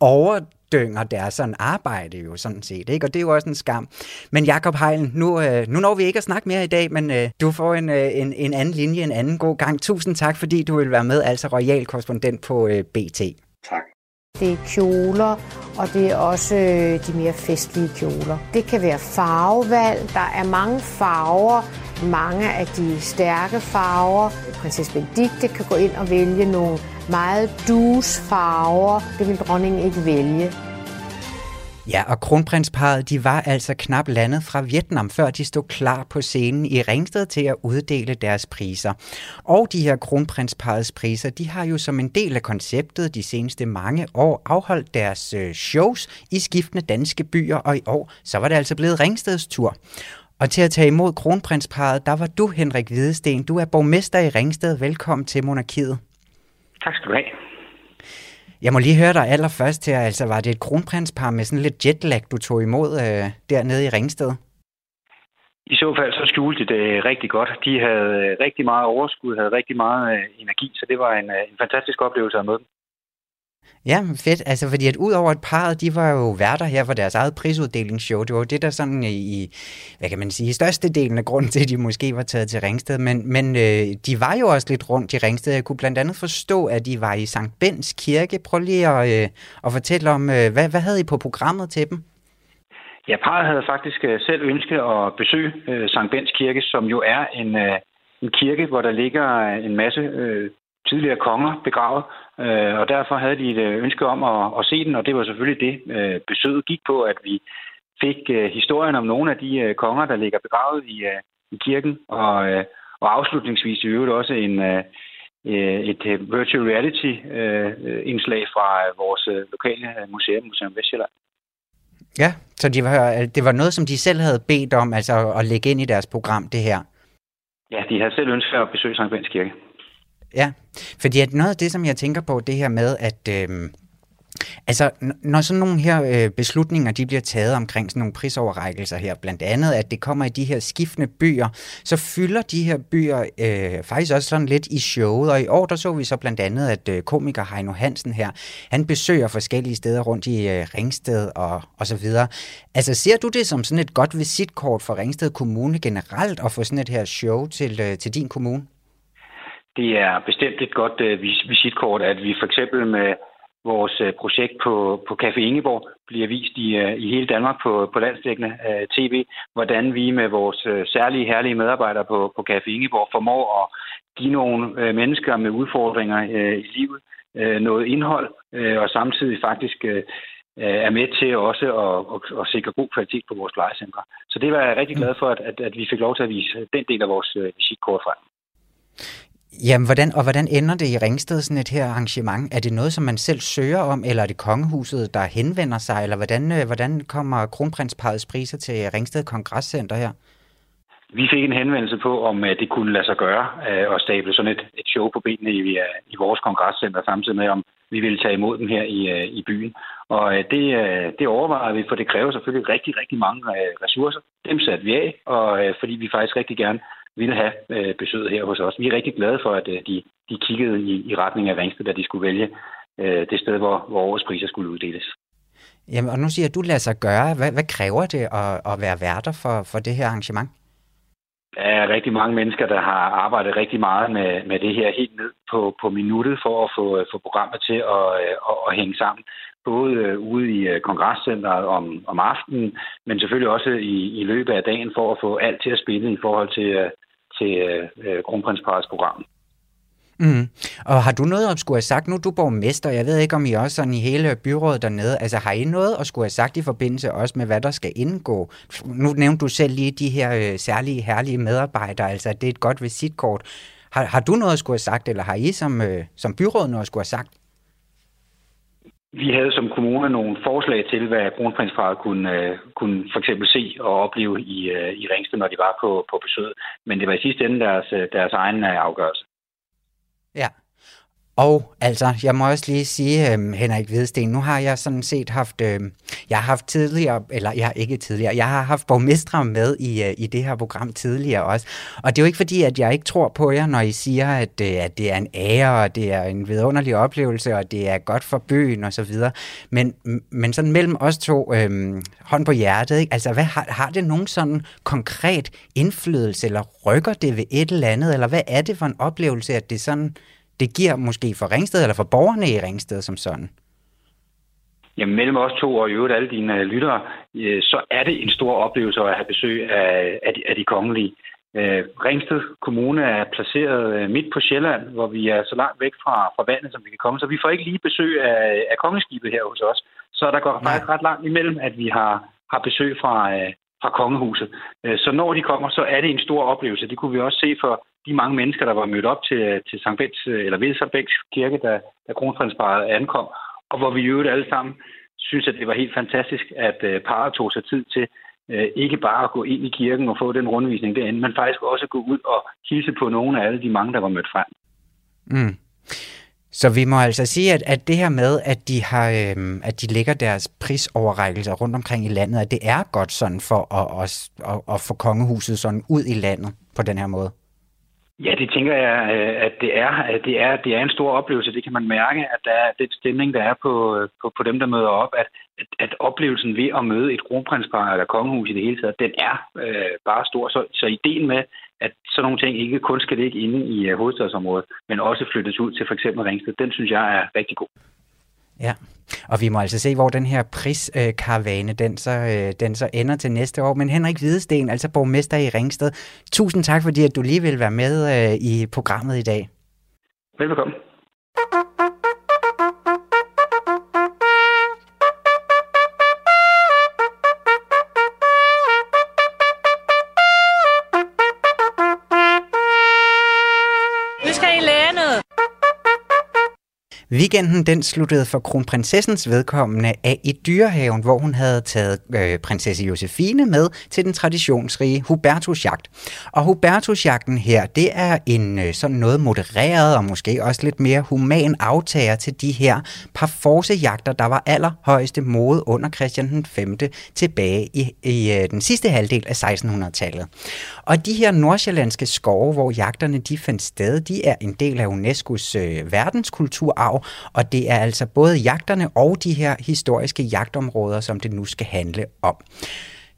Speaker 1: overdynger deres sådan arbejde jo sådan set, ikke? og det er jo også en skam. Men Jakob Heilen, nu, øh, nu når vi ikke at snakke mere i dag, men øh, du får en, øh, en, en anden linje en anden god gang. Tusind tak, fordi du vil være med, altså royal korrespondent på øh, BT.
Speaker 3: Tak.
Speaker 4: Det er kjoler, og det er også øh, de mere festlige kjoler. Det kan være farvevalg. Der er mange farver, mange af de stærke farver. Prinsesse Benedikte kan gå ind og vælge nogle meget dus farver. Det vil dronningen ikke vælge.
Speaker 1: Ja, og kronprinsparet de var altså knap landet fra Vietnam, før de stod klar på scenen i Ringsted til at uddele deres priser. Og de her kronprinsparets priser, de har jo som en del af konceptet de seneste mange år afholdt deres øh, shows i skiftende danske byer, og i år så var det altså blevet Ringsteds tur. Og til at tage imod kronprinsparet, der var du, Henrik Hvidesten. Du er borgmester i Ringsted. Velkommen til Monarkiet.
Speaker 5: Tak skal du have.
Speaker 1: Jeg må lige høre dig allerførst her, altså var det et kronprinspar med sådan lidt jetlag, du tog imod øh, dernede i Ringsted?
Speaker 5: I så fald så skjulte det øh, rigtig godt. De havde øh, rigtig meget overskud, havde rigtig meget øh, energi, så det var en, øh, en fantastisk oplevelse at møde dem.
Speaker 1: Ja, fedt. Altså, fordi at ud over et par, de var jo værter her for deres eget prisuddelingsshow. Det var jo det, der sådan i, hvad kan man sige, største delen af grunden til, at de måske var taget til Ringsted. Men, men øh, de var jo også lidt rundt i Ringsted. Jeg kunne blandt andet forstå, at de var i Sankt Bens kirke. Prøv lige at, øh, at fortælle om, øh, hvad, hvad havde I på programmet til dem?
Speaker 5: Ja, parret havde faktisk øh, selv ønsket at besøge øh, Sankt Bens kirke, som jo er en, øh, en kirke, hvor der ligger en masse øh, tidligere konger begravet, øh, og derfor havde de et øh, ønske om at, at se den, og det var selvfølgelig det, øh, besøget gik på, at vi fik øh, historien om nogle af de øh, konger, der ligger begravet i, øh, i kirken, og, øh, og afslutningsvis i øvrigt også en, øh, et virtual reality-indslag fra vores lokale museum, Museum Vestjylland.
Speaker 1: Ja, så de var, det var noget, som de selv havde bedt om, altså at lægge ind i deres program, det her?
Speaker 5: Ja, de havde selv ønsket at besøge Sankt Bens Kirke.
Speaker 1: Ja, fordi at noget af det, som jeg tænker på, det her med, at øh, Altså, når sådan nogle her øh, beslutninger, de bliver taget omkring sådan nogle prisoverrækkelser her, blandt andet, at det kommer i de her skiftende byer, så fylder de her byer øh, faktisk også sådan lidt i showet, og i år, der så vi så blandt andet, at øh, komiker Heino Hansen her, han besøger forskellige steder rundt i øh, Ringsted og, og så videre. Altså, ser du det som sådan et godt visitkort for Ringsted Kommune generelt, at få sådan et her show til, øh, til din kommune?
Speaker 5: Det er bestemt et godt øh, visitkort, at vi for eksempel med Vores øh, projekt på, på Café Ingeborg bliver vist i, øh, i hele Danmark på, på landsdækkende uh, tv, hvordan vi med vores uh, særlige herlige medarbejdere på, på Café Ingeborg formår at give nogle uh, mennesker med udfordringer uh, i livet uh, noget indhold, uh, og samtidig faktisk uh, er med til også at, at, at sikre god kvalitet på vores plejecentre. Så det var jeg rigtig glad for, at, at, at vi fik lov til at vise den del af vores visitkort frem.
Speaker 1: Jamen, hvordan, og hvordan ender det i Ringsted, sådan et her arrangement? Er det noget, som man selv søger om, eller er det kongehuset, der henvender sig, eller hvordan, øh, hvordan kommer kronprinsparets priser til Ringsted Kongresscenter her?
Speaker 5: Vi fik en henvendelse på, om øh, det kunne lade sig gøre øh, at stable sådan et, et show på benene i, i vores kongresscenter, samtidig med, om vi ville tage imod dem her i, i byen. Og det, det overvejer vi, for det kræver selvfølgelig rigtig, rigtig mange ressourcer. Dem satte vi af, og fordi vi faktisk rigtig gerne ville have øh, besøget her hos os. Vi er rigtig glade for, at øh, de, de kiggede i, i retning af Ringsted, da de skulle vælge øh, det sted, hvor, hvor årets priser skulle uddeles.
Speaker 1: Jamen, og nu siger du, lad sig gøre. Hvad, hvad kræver det at, at være værter for, for det her arrangement?
Speaker 5: Der er rigtig mange mennesker, der har arbejdet rigtig meget med, med det her helt ned på, på minuttet for at få, få programmet til at, at, at hænge sammen. Både øh, ude i øh, kongresscenteret om, om aftenen, men selvfølgelig også i, i løbet af dagen for at få alt til at spille i forhold til, til øh, øh kronprinsparets program.
Speaker 1: Mm. Og har du noget at skulle have sagt? Nu er du borgmester, jeg ved ikke, om I også sådan i hele byrådet dernede, altså har I noget at skulle have sagt i forbindelse også med, hvad der skal indgå? Nu nævnte du selv lige de her øh, særlige, herlige medarbejdere, altså det er et godt visitkort. Har, har du noget at skulle have sagt, eller har I som, øh, som byråd noget at skulle have sagt?
Speaker 5: Vi havde som kommune nogle forslag til, hvad kronprinsparet kunne, øh, kunne for eksempel se og opleve i, øh, i Ringsted, når de var på, på besøg. Men det var i sidste ende deres, øh, deres egen afgørelse.
Speaker 1: Ja, og altså, jeg må også lige sige, øh, Henrik Hvidsten, nu har jeg sådan set haft, øh, jeg har haft tidligere, eller jeg ikke tidligere, jeg har haft borgmestre med i, øh, i det her program tidligere også. Og det er jo ikke fordi, at jeg ikke tror på jer, når I siger, at, øh, at det er en ære, og det er en vidunderlig oplevelse, og det er godt for byen og så videre. Men, men sådan mellem os to, øh, hånd på hjertet, ikke? altså hvad, har, har det nogen sådan konkret indflydelse, eller rykker det ved et eller andet, eller hvad er det for en oplevelse, at det sådan det giver måske for Ringsted, eller for borgerne i Ringsted som sådan?
Speaker 5: Jamen mellem os to og i øvrigt alle dine uh, lyttere, uh, så er det en stor oplevelse at have besøg af, af, de, af de kongelige. Uh, Ringsted Kommune er placeret midt på Sjælland, hvor vi er så langt væk fra, fra vandet, som vi kan komme. Så vi får ikke lige besøg af, af kongeskibet her hos os. Så der går faktisk ret langt imellem, at vi har, har besøg fra, fra kongehuset. Så når de kommer, så er det en stor oplevelse. Det kunne vi også se for de mange mennesker, der var mødt op til, øh, til Sankt Bens, øh, eller ved Sankt Bens kirke, da, da kronprinsparet ankom, og hvor vi jo alle sammen synes, at det var helt fantastisk, at øh, parret tog sig tid til øh, ikke bare at gå ind i kirken og få den rundvisning derinde, men faktisk også gå ud og hilse på nogle af alle de mange, der var mødt frem.
Speaker 1: Mm. Så vi må altså sige, at, at det her med, at de, har, øhm, at de lægger deres prisoverrækkelser rundt omkring i landet, at det er godt sådan for at, at, at, at få kongehuset sådan ud i landet på den her måde.
Speaker 5: Ja, det tænker jeg, øh, at det er. At det er, det er en stor oplevelse. Det kan man mærke, at der er den stemning, der er på, øh, på, på dem, der møder op, at, at, at oplevelsen ved at møde et kronprinspar eller kongehus i det hele taget, den er øh, bare stor. Så, så ideen med, at sådan nogle ting ikke kun skal ligge inde i øh, hovedstadsområdet, men også flyttes ud til for eksempel Ringsted, den synes jeg er rigtig god.
Speaker 1: Ja, og vi må altså se, hvor den her priskaravane, øh, den så, øh, den så ender til næste år. Men Henrik Hvidesten, altså borgmester i Ringsted, tusind tak, fordi at du lige vil være med øh, i programmet i dag.
Speaker 5: Velkommen.
Speaker 1: Weekenden den sluttede for kronprinsessens vedkommende af i dyrehaven, hvor hun havde taget øh, prinsesse Josefine med til den traditionsrige Hubertusjagt. Og Hubertusjagten her, det er en øh, sådan noget modereret og måske også lidt mere human aftager til de her parforcejagter, der var allerhøjeste mode under Christian den 5. tilbage i, i øh, den sidste halvdel af 1600-tallet. Og de her nordsjællandske skove, hvor jagterne de fandt sted, de er en del af UNESCO's øh, verdenskulturarv, og det er altså både jagterne og de her historiske jagtområder, som det nu skal handle om.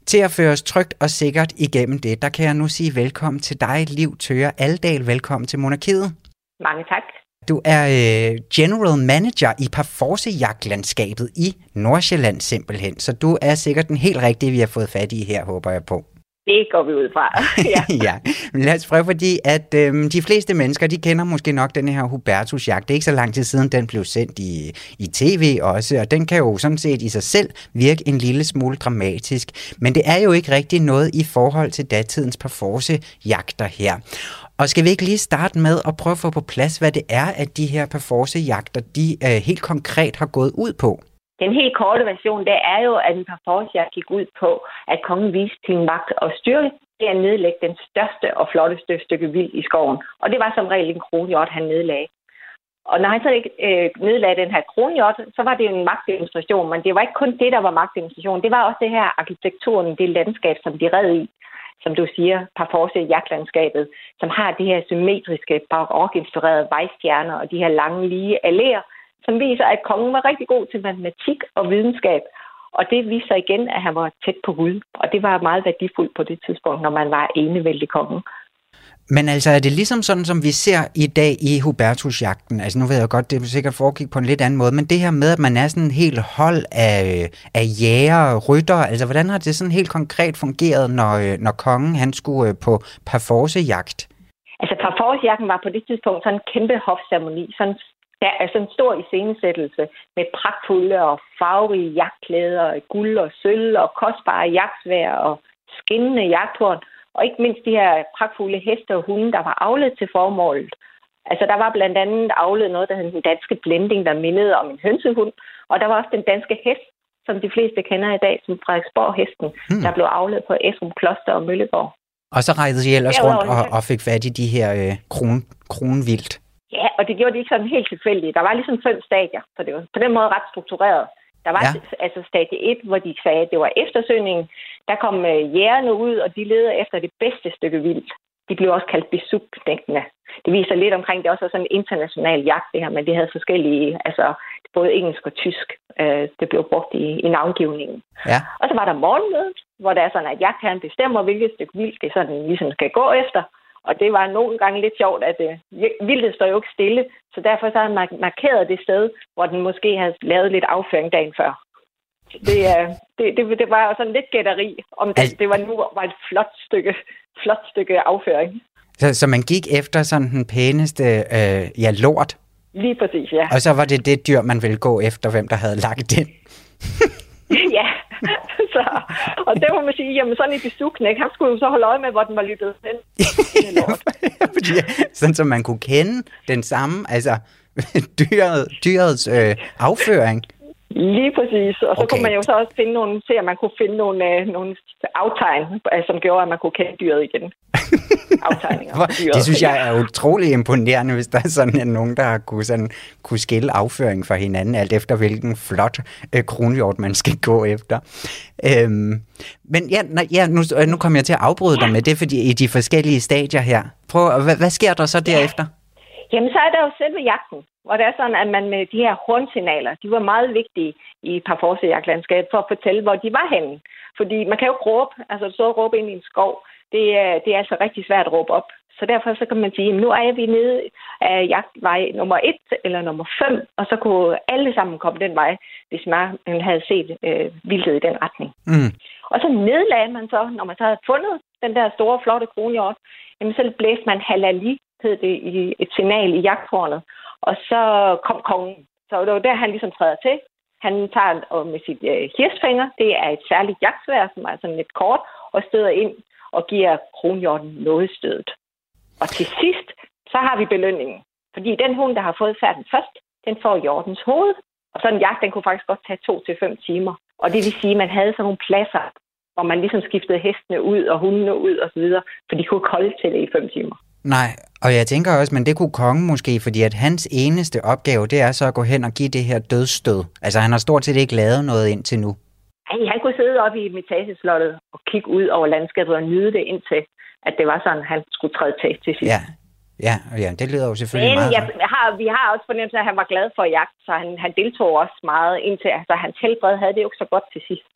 Speaker 1: Til at føre os trygt og sikkert igennem det, der kan jeg nu sige velkommen til dig, Liv Tøre Aldal. Velkommen til Monarkiet.
Speaker 6: Mange tak.
Speaker 1: Du er øh, general manager i Parforce-jagtlandskabet i Nordsjælland simpelthen, så du er sikkert den helt rigtige, vi har fået fat i her, håber jeg på.
Speaker 6: Det går vi ud fra.
Speaker 1: ja. ja, men lad os prøve, fordi at øhm, de fleste mennesker, de kender måske nok den her Hubertus-jagt. Det er ikke så lang tid siden, den blev sendt i, i tv også, og den kan jo sådan set i sig selv virke en lille smule dramatisk. Men det er jo ikke rigtig noget i forhold til datidens Parforce-jagter her. Og skal vi ikke lige starte med at prøve at få på plads, hvad det er, at de her Parforce-jagter, de øh, helt konkret har gået ud på?
Speaker 6: Den helt korte version, det er jo, at en parforcejagt gik ud på, at kongen viste sin magt og styrke ved at nedlægge den største og flotteste stykke vild i skoven. Og det var som regel en kronhjort, han nedlagde. Og når han så ikke øh, nedlagde den her kronhjort, så var det jo en magtdemonstration, men det var ikke kun det, der var magtdemonstration. Det var også det her arkitekturen, det landskab, som de red i, som du siger, Parforce jagtlandskabet, som har det her symmetriske, barokinspirerede vejstjerner og de her lange, lige alléer, som viser, at kongen var rigtig god til matematik og videnskab. Og det viser igen, at han var tæt på Gud. Og det var meget værdifuldt på det tidspunkt, når man var enevældig konge.
Speaker 1: Men altså, er det ligesom sådan, som vi ser i dag i Hubertusjagten? Altså, nu ved jeg godt, det er sikkert foregik på en lidt anden måde, men det her med, at man er sådan en helt hold af, af jæger og rytter, altså, hvordan har det sådan helt konkret fungeret, når, når kongen, han skulle øh, på parforcejagt?
Speaker 6: Altså, parforcejagten var på det tidspunkt sådan en kæmpe hofceremoni, sådan der er sådan en stor iscenesættelse med pragtfulde og farverige jagtklæder, guld og sølv og kostbare jagtsvær og skinnende jagthorn. Og ikke mindst de her pragtfulde heste og hunde, der var avlet til formålet. Altså, der var blandt andet avlet noget, der hed den danske blending, der mindede om en hønsehund. Og der var også den danske hest, som de fleste kender i dag, som Frederiksborg-hesten, hmm. der blev avlet på Esrum Kloster og Mølleborg.
Speaker 1: Og så rejste de ellers rundt og, og fik fat i de her øh, kron, kronvildt.
Speaker 6: Ja, og det gjorde de ikke sådan helt tilfældigt. Der var ligesom fem stadier, så det var på den måde ret struktureret. Der var ja. altså stadie 1, hvor de sagde, at det var eftersøgning. Der kom øh, jægerne ud, og de leder efter det bedste stykke vildt. De blev også kaldt besugdækkende. Det viser lidt omkring, det også var sådan en international jagt, det her, men det havde forskellige, altså både engelsk og tysk, øh, det blev brugt i, i navngivningen.
Speaker 1: Ja.
Speaker 6: Og så var der morgenmødet, hvor det er sådan, at jagtherren bestemmer, hvilket stykke vildt det sådan ligesom skal gå efter. Og det var nogle gange lidt sjovt, at øh, vildtet står jo ikke stille, så derfor så har man markeret det sted, hvor den måske havde lavet lidt afføring dagen før. Det, øh, det, det, det var sådan lidt gætteri, om det, det var nu var et flot stykke, flot stykke afføring.
Speaker 1: Så, så man gik efter sådan den pæneste øh, ja, lort?
Speaker 6: Lige præcis, ja.
Speaker 1: Og så var det det dyr, man ville gå efter, hvem der havde lagt den?
Speaker 6: ja, så, og det må man sige, jamen sådan en besugknæk, han skulle jo så holde øje med, hvor den var lyttet hen.
Speaker 1: Fordi, sådan som man kunne kende den samme, altså dyret, dyrets øh, afføring.
Speaker 6: Lige præcis, og så okay. kunne man jo så også finde nogle, se om man kunne finde nogle, øh, nogle aftegn, øh, som gjorde, at man kunne kende dyret igen.
Speaker 1: Aftegninger dyret. Det synes jeg er utrolig imponerende, hvis der er sådan en nogen, der har kunne, sådan, kunne skille afføring fra hinanden, alt efter hvilken flot øh, kronhjort man skal gå efter. Øhm, men ja, ja nu, øh, nu kommer jeg til at afbryde dig med det, fordi i de forskellige stadier her. Prøv, hvad, hvad sker der så derefter?
Speaker 6: Jamen, så er der jo selve jagten, hvor det er sådan, at man med de her hornsignaler, de var meget vigtige i parforcejagtlandskabet for at fortælle, hvor de var henne. Fordi man kan jo ikke råbe, altså så råbe ind i en skov, det er, det er altså rigtig svært at råbe op. Så derfor så kan man sige, at nu er vi nede af jagtvej nummer 1 eller nummer 5, og så kunne alle sammen komme den vej, hvis man havde set øh, vildhed i den retning.
Speaker 1: Mm.
Speaker 6: Og så nedlagde man så, når man så havde fundet den der store, flotte kronhjort, jamen så blæste man halali hed det, i et signal i jagthornet. Og så kom kongen. Så det var der, han ligesom træder til. Han tager og med sit øh, hirsfinger, det er et særligt jagtsvær, som er sådan lidt kort, og støder ind og giver kronhjorten noget stødet. Og til sidst, så har vi belønningen. Fordi den hund, der har fået færden først, den får hjortens hoved. Og sådan en jagt, den kunne faktisk godt tage to til fem timer. Og det vil sige, at man havde sådan nogle pladser, hvor man ligesom skiftede hestene ud og hundene ud og så videre, for de kunne kolde til det i fem timer.
Speaker 1: Nej, og jeg tænker også, men det kunne kongen måske, fordi at hans eneste opgave, det er så at gå hen og give det her dødsstød. Altså han har stort set ikke lavet noget indtil nu.
Speaker 6: Han, han kunne sidde oppe i metageslottet og kigge ud over landskabet og nyde det indtil, at det var sådan, han skulle træde til til sidst.
Speaker 1: Ja, Ja, ja, det lyder jo selvfølgelig
Speaker 6: Men
Speaker 1: meget...
Speaker 6: jeg, har, vi har også fornemmelse af, at han var glad for jagt, så han, han deltog også meget indtil, altså hans helbred havde det jo ikke så godt til sidst.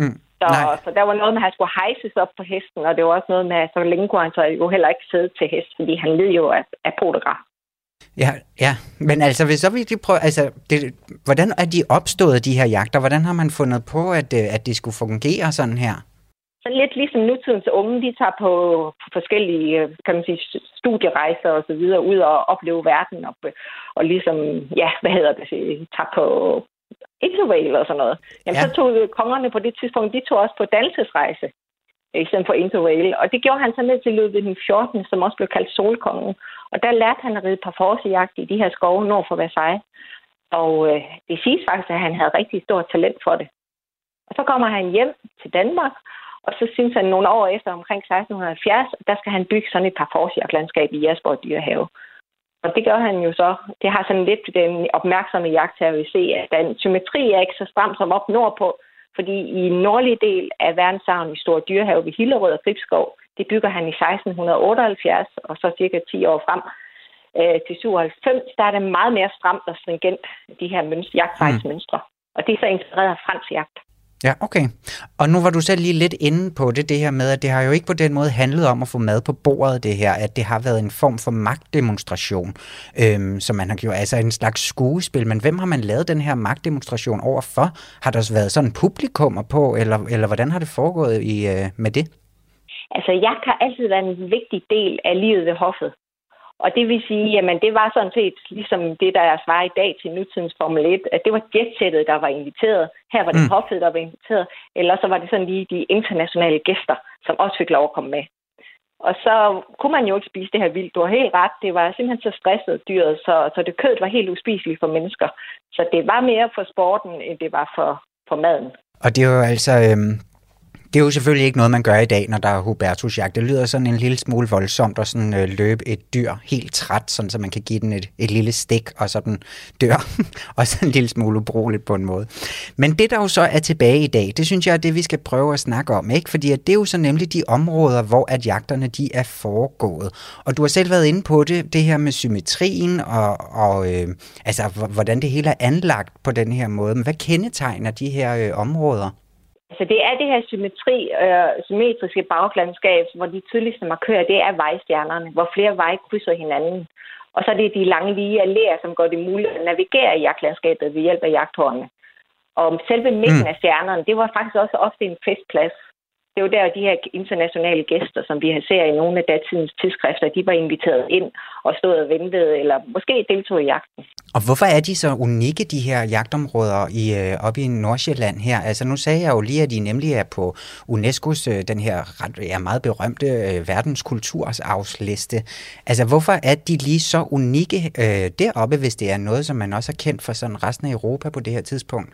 Speaker 1: Mm.
Speaker 6: Så, så der var noget med, at han skulle hejses op på hesten, og det var også noget med, at så længe kunne han så jo heller ikke sidde til hest, fordi han led jo af, af potegraf.
Speaker 1: Ja, ja, men altså hvis så vi lige prøve, altså det, hvordan er de opstået, de her jagter? Hvordan har man fundet på, at, øh, at det skulle fungere sådan her?
Speaker 6: Så lidt ligesom nutidens unge, de tager på, på forskellige øh, kan man sige, studierejser og så videre ud og opleve verden og, og ligesom, ja, hvad hedder det, tager på interrail og sådan noget. Jamen, ja. så tog kongerne på det tidspunkt, de tog også på dannelsesrejse i stedet for interrail. Og det gjorde han så ned til Ludvig den 14., som også blev kaldt Solkongen. Og der lærte han at ride parforcejagt i de her skove nord for Versailles. Og øh, det siges faktisk, at han havde rigtig stort talent for det. Og så kommer han hjem til Danmark, og så synes han nogle år efter, omkring 1670, der skal han bygge sådan et parforcejagtlandskab i Jasborg Dyrehave. Og det gør han jo så. Det har sådan lidt den opmærksomme jagttager vil se, at den symmetri er ikke så stram som op nordpå, fordi i en nordlig del af verdensarven i Stor Dyrehave ved Hillerød og Gribskov, det bygger han i 1678, og så cirka 10 år frem øh, til 97, der er det meget mere stramt og stringent, de her mønstre, jagtvejsmønstre. Mm. Og det er så inspireret af fransk jagt.
Speaker 1: Ja, okay. Og nu var du selv lige lidt inde på det, det her med, at det har jo ikke på den måde handlet om at få mad på bordet, det her, at det har været en form for magtdemonstration, øhm, som man har gjort, altså en slags skuespil. Men hvem har man lavet den her magtdemonstration overfor? Har der været sådan publikummer på, eller, eller hvordan har det foregået i, øh, med det?
Speaker 6: Altså, jeg har altid været en vigtig del af livet ved hoffet. Og det vil sige, jamen det var sådan set ligesom det, der er svar i dag til nutidens Formel 1, at det var jetsættet, der var inviteret. Her var det mm. hoffet, der var inviteret. Eller så var det sådan lige de internationale gæster, som også fik lov at komme med. Og så kunne man jo ikke spise det her vildt. Du har helt ret. Det var simpelthen så stresset dyret, så, så det kød var helt uspiseligt for mennesker. Så det var mere for sporten, end det var for, for maden.
Speaker 1: Og det er jo altså, øhm, det er jo selvfølgelig ikke noget, man gør i dag, når der er Hubertusjagt. Det lyder sådan en lille smule voldsomt at sådan, øh, løbe et dyr helt træt, sådan, så man kan give den et, et lille stik, og så den dør. og så en lille smule ubrugeligt på en måde. Men det, der jo så er tilbage i dag, det synes jeg er det, vi skal prøve at snakke om. ikke? Fordi at det er jo så nemlig de områder, hvor at jagterne de er foregået. Og du har selv været inde på det, det her med symmetrien, og, og øh, altså, hvordan det hele er anlagt på den her måde. Men hvad kendetegner de her øh, områder?
Speaker 6: Altså det er det her symmetri, øh, symmetriske baglandskab, hvor de tydeligste markører, det er vejstjernerne, hvor flere veje krydser hinanden. Og så er det de lange lige alléer, som gør det muligt at navigere i jagtlandskabet ved hjælp af jagthårene. Og selve midten mm. af stjernerne, det var faktisk også ofte en festplads. Det var der, de her internationale gæster, som vi har ser i nogle af datidens tidsskrifter, de var inviteret ind og stod og ventede, eller måske deltog i jagten.
Speaker 1: Og hvorfor er de så unikke, de her jagtområder i, øh, oppe i Nordsjælland her? Altså nu sagde jeg jo lige, at de nemlig er på UNESCO's, øh, den her ret, ja, meget berømte øh, verdenskultursarvsliste. Altså hvorfor er de lige så unikke øh, deroppe, hvis det er noget, som man også har kendt for sådan resten af Europa på det her tidspunkt?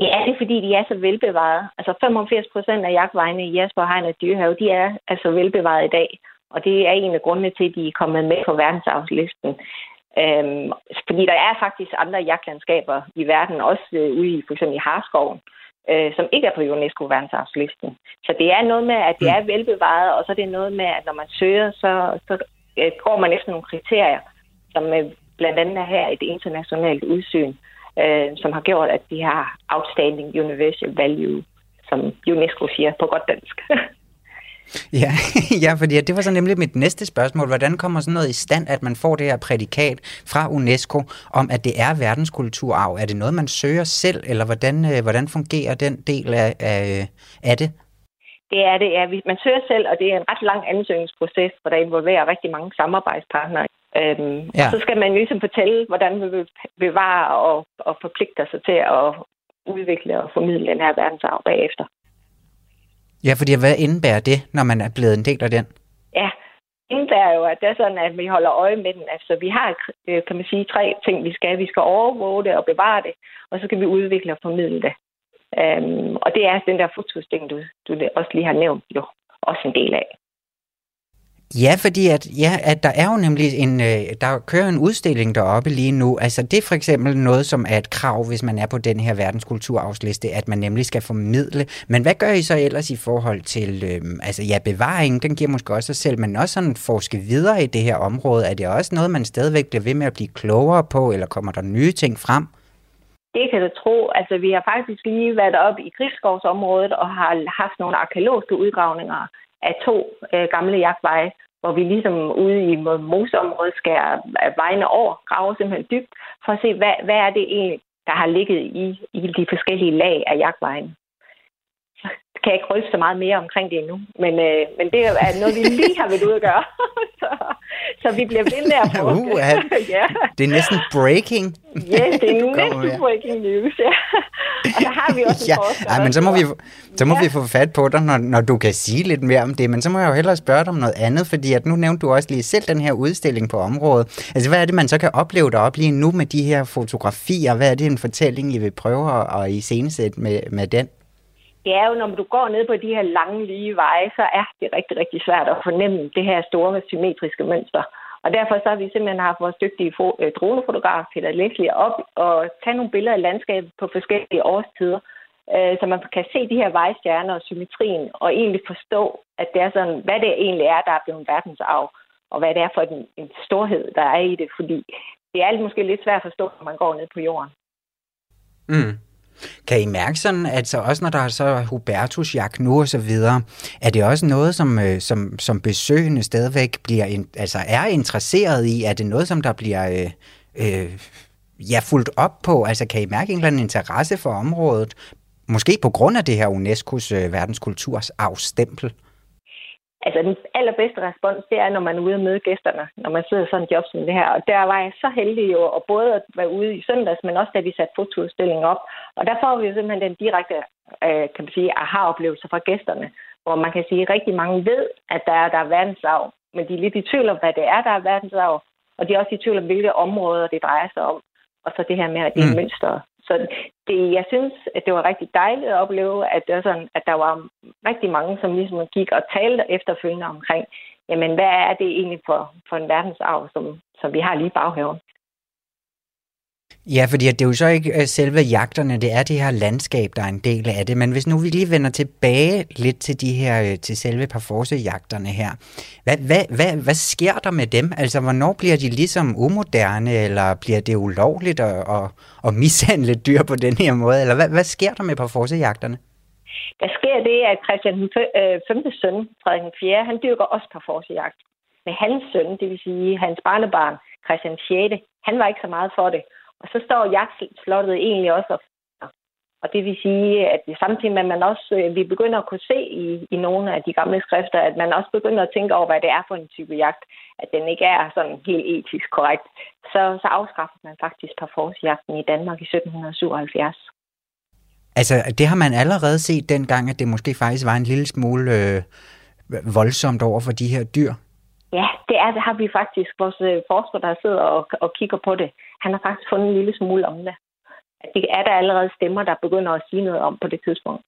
Speaker 6: Det er det, fordi de er så velbevaret. Altså 85 procent af jagtvejene i Jasper Hegn og Dyrehave, de er altså velbevaret i dag. Og det er en af grundene til, at de er kommet med på verdensarvslisten. Øhm, fordi der er faktisk andre jagtlandskaber i verden, også øh, ude i for eksempel i Harskoven, øh, som ikke er på UNESCO verdensarvslisten. Så det er noget med, at det mm. er velbevaret, og så er det noget med, at når man søger, så, så øh, går man efter nogle kriterier, som øh, blandt andet er her et internationalt udsyn, øh, som har gjort, at de har outstanding universal value, som UNESCO siger på godt dansk.
Speaker 1: Ja, ja, fordi det var så nemlig mit næste spørgsmål. Hvordan kommer sådan noget i stand, at man får det her prædikat fra UNESCO om, at det er verdenskulturarv? Er det noget, man søger selv, eller hvordan, øh, hvordan fungerer den del af, af, af det?
Speaker 6: Det er det, ja. Man søger selv, og det er en ret lang ansøgningsproces, hvor der involverer rigtig mange samarbejdspartnere. Øhm, ja. Og så skal man ligesom fortælle, hvordan vi vil bevare og, og forpligte sig til at udvikle og formidle den her verdensarv bagefter.
Speaker 1: Ja, fordi hvad indebærer det, når man er blevet en del af den?
Speaker 6: Ja, indebærer jo, at det er sådan, at vi holder øje med den. Altså, vi har, øh, kan man sige, tre ting, vi skal. Vi skal overvåge det og bevare det, og så skal vi udvikle og formidle det. Um, og det er den der fotusting, du, du også lige har nævnt, jo også en del af.
Speaker 1: Ja, fordi at, ja, at der er jo nemlig en, øh, der kører en udstilling deroppe lige nu. Altså det er for eksempel noget, som er et krav, hvis man er på den her verdenskulturarvsliste, at man nemlig skal formidle. Men hvad gør I så ellers i forhold til, øh, altså ja, bevaring, den giver måske også sig selv, men også sådan forske videre i det her område. Er det også noget, man stadigvæk bliver ved med at blive klogere på, eller kommer der nye ting frem?
Speaker 6: Det kan du tro. Altså, vi har faktisk lige været op i Gribskovsområdet og har haft nogle arkeologiske udgravninger af to øh, gamle jagtveje, hvor vi ligesom ude i moseområdet skal øh, vejene over, grave simpelthen dybt, for at se, hvad, hvad er det egentlig, der har ligget i, i de forskellige lag af jagtvejen kan jeg ikke røbe så meget mere omkring det endnu. Men, øh, men det er noget, vi lige har været ude at gøre. så, så vi bliver ved med at forske. Uh,
Speaker 1: ja. Det er næsten breaking.
Speaker 6: ja, det er næsten breaking news. Ja. Og der har vi også
Speaker 1: ja. Ej, men så må, vi, så må ja. vi få fat på dig, når, når du kan sige lidt mere om det. Men så må jeg jo hellere spørge dig om noget andet, fordi at nu nævnte du også lige selv den her udstilling på området. Altså, hvad er det, man så kan opleve deroppe lige nu med de her fotografier? Hvad er det en fortælling, I vil prøve at, at iscenesætte med, med den?
Speaker 6: Det er jo, når du går ned på de her lange, lige veje, så er det rigtig, rigtig svært at fornemme det her store symmetriske mønster. Og derfor så har vi simpelthen haft vores dygtige øh, dronefotograf, Peter Leslie, op og tage nogle billeder af landskabet på forskellige årstider, øh, så man kan se de her vejstjerner og symmetrien, og egentlig forstå, at det er sådan, hvad det egentlig er, der er blevet verdensarv, og hvad det er for en, en storhed, der er i det, fordi det er måske lidt svært at forstå, når man går ned på jorden.
Speaker 1: Mm. Kan I mærke sådan, at så også når der er så Hubertus jagt nu og så videre, er det også noget, som, øh, som, som besøgende stadigvæk bliver, altså er interesseret i? Er det noget, som der bliver øh, øh, ja, fuldt op på? Altså kan I mærke en eller anden interesse for området? Måske på grund af det her UNESCO's øh, verdenskultursarvstempel?
Speaker 6: Altså den allerbedste respons, det er, når man er ude og møde gæsterne, når man sidder sådan en job som det her. Og der var jeg så heldig jo, at både at være ude i søndags, men også da vi satte fotoudstillingen op. Og der får vi jo simpelthen den direkte, øh, kan man sige, aha-oplevelse fra gæsterne, hvor man kan sige, at rigtig mange ved, at der er, der er verdensarv, men de er lidt i tvivl om, hvad det er, der er verdensarv, og de er også i tvivl om, hvilke områder det drejer sig om. Og så det her med, at det er mm. mønster. Så det, jeg synes, at det var rigtig dejligt at opleve, at, det var sådan, at der var rigtig mange, som ligesom gik og talte efterfølgende omkring, jamen hvad er det egentlig for, for en verdensarv, som, som vi har lige i baghaven.
Speaker 1: Ja, fordi det er jo så ikke øh, selve jagterne, det er det her landskab, der er en del af det. Men hvis nu vi lige vender tilbage lidt til de her, øh, til selve parforse-jagterne her. Hvad, hvad, hvad, hvad sker der med dem? Altså, hvornår bliver de ligesom umoderne, eller bliver det ulovligt at, at, at mishandle dyr på den her måde? Eller hvad, hvad sker der med parforse-jagterne?
Speaker 6: Der sker det, at Christian 5. Øh, søn, Frederik 4., han dyrker også parforse-jagt. Men hans søn, det vil sige hans barnebarn, Christian 6., han var ikke så meget for det. Og så står jagtslottet egentlig også og det vil sige, at samtidig med, at man også, øh, vi begynder at kunne se i, i nogle af de gamle skrifter, at man også begynder at tænke over, hvad det er for en type jagt, at den ikke er sådan helt etisk korrekt, så, så afskaffede man faktisk parforsjagten i Danmark i 1777.
Speaker 1: Altså, det har man allerede set dengang, at det måske faktisk var en lille smule øh, voldsomt over for de her dyr?
Speaker 6: Ja, det er det har vi faktisk. Vores øh, forsker, der sidder og, og kigger på det, han har faktisk fundet en lille smule om det. Det er der allerede stemmer, der begynder at sige noget om på det tidspunkt.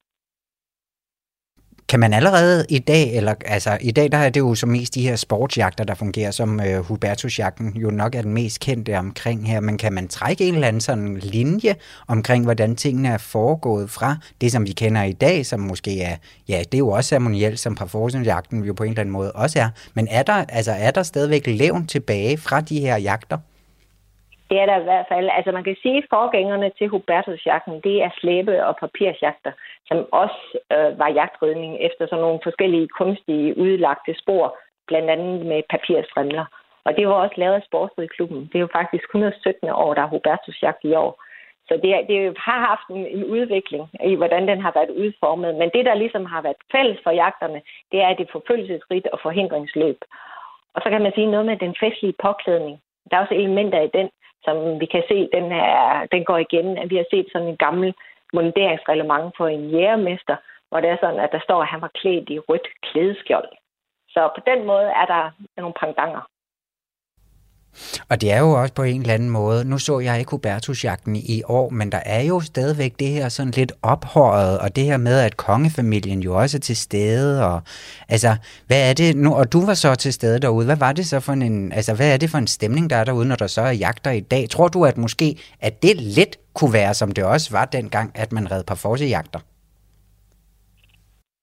Speaker 1: Kan man allerede i dag, eller altså i dag der er det jo som mest de her sportsjagter, der fungerer, som øh, Hubertusjagten jo nok er den mest kendte omkring her, men kan man trække en eller anden sådan linje omkring, hvordan tingene er foregået fra det, som vi kender i dag, som måske er, ja, det er jo også ceremonielt, som parforsenjagten jo på en eller anden måde også er, men er der, altså er der stadigvæk levn tilbage fra de her jagter?
Speaker 6: Det er der i hvert fald. Altså man kan sige, at forgængerne til Hubertusjagten, det er slæbe- og papirsjagter, som også øh, var jagtridning efter sådan nogle forskellige kunstige udlagte spor, blandt andet med papirstrimler. Og det var også lavet af Sportsridklubben. Det er jo faktisk 117 år, der er Hubertusjagt i år. Så det, det har haft en, en udvikling i, hvordan den har været udformet. Men det, der ligesom har været fælles for jagterne, det er det forfølgelsesrigt og forhindringsløb. Og så kan man sige noget med den festlige påklædning. Der er også elementer i den, som vi kan se, den, er, den går igen. Vi har set sådan en gammel monteringsreglement for en jægermester, hvor det er sådan, at der står, at han var klædt i rødt klædeskjold. Så på den måde er der nogle pangdanger.
Speaker 1: Og det er jo også på en eller anden måde, nu så jeg ikke Hubertusjagten i år, men der er jo stadigvæk det her sådan lidt ophøjet, og det her med, at kongefamilien jo også er til stede, og altså, hvad er det nu, og du var så til stede derude, hvad var det så for en, altså, hvad er det for en stemning, der er derude, når der så er jagter i dag? Tror du, at måske, at det lidt kunne være, som det også var dengang, at man redde par forsejagter?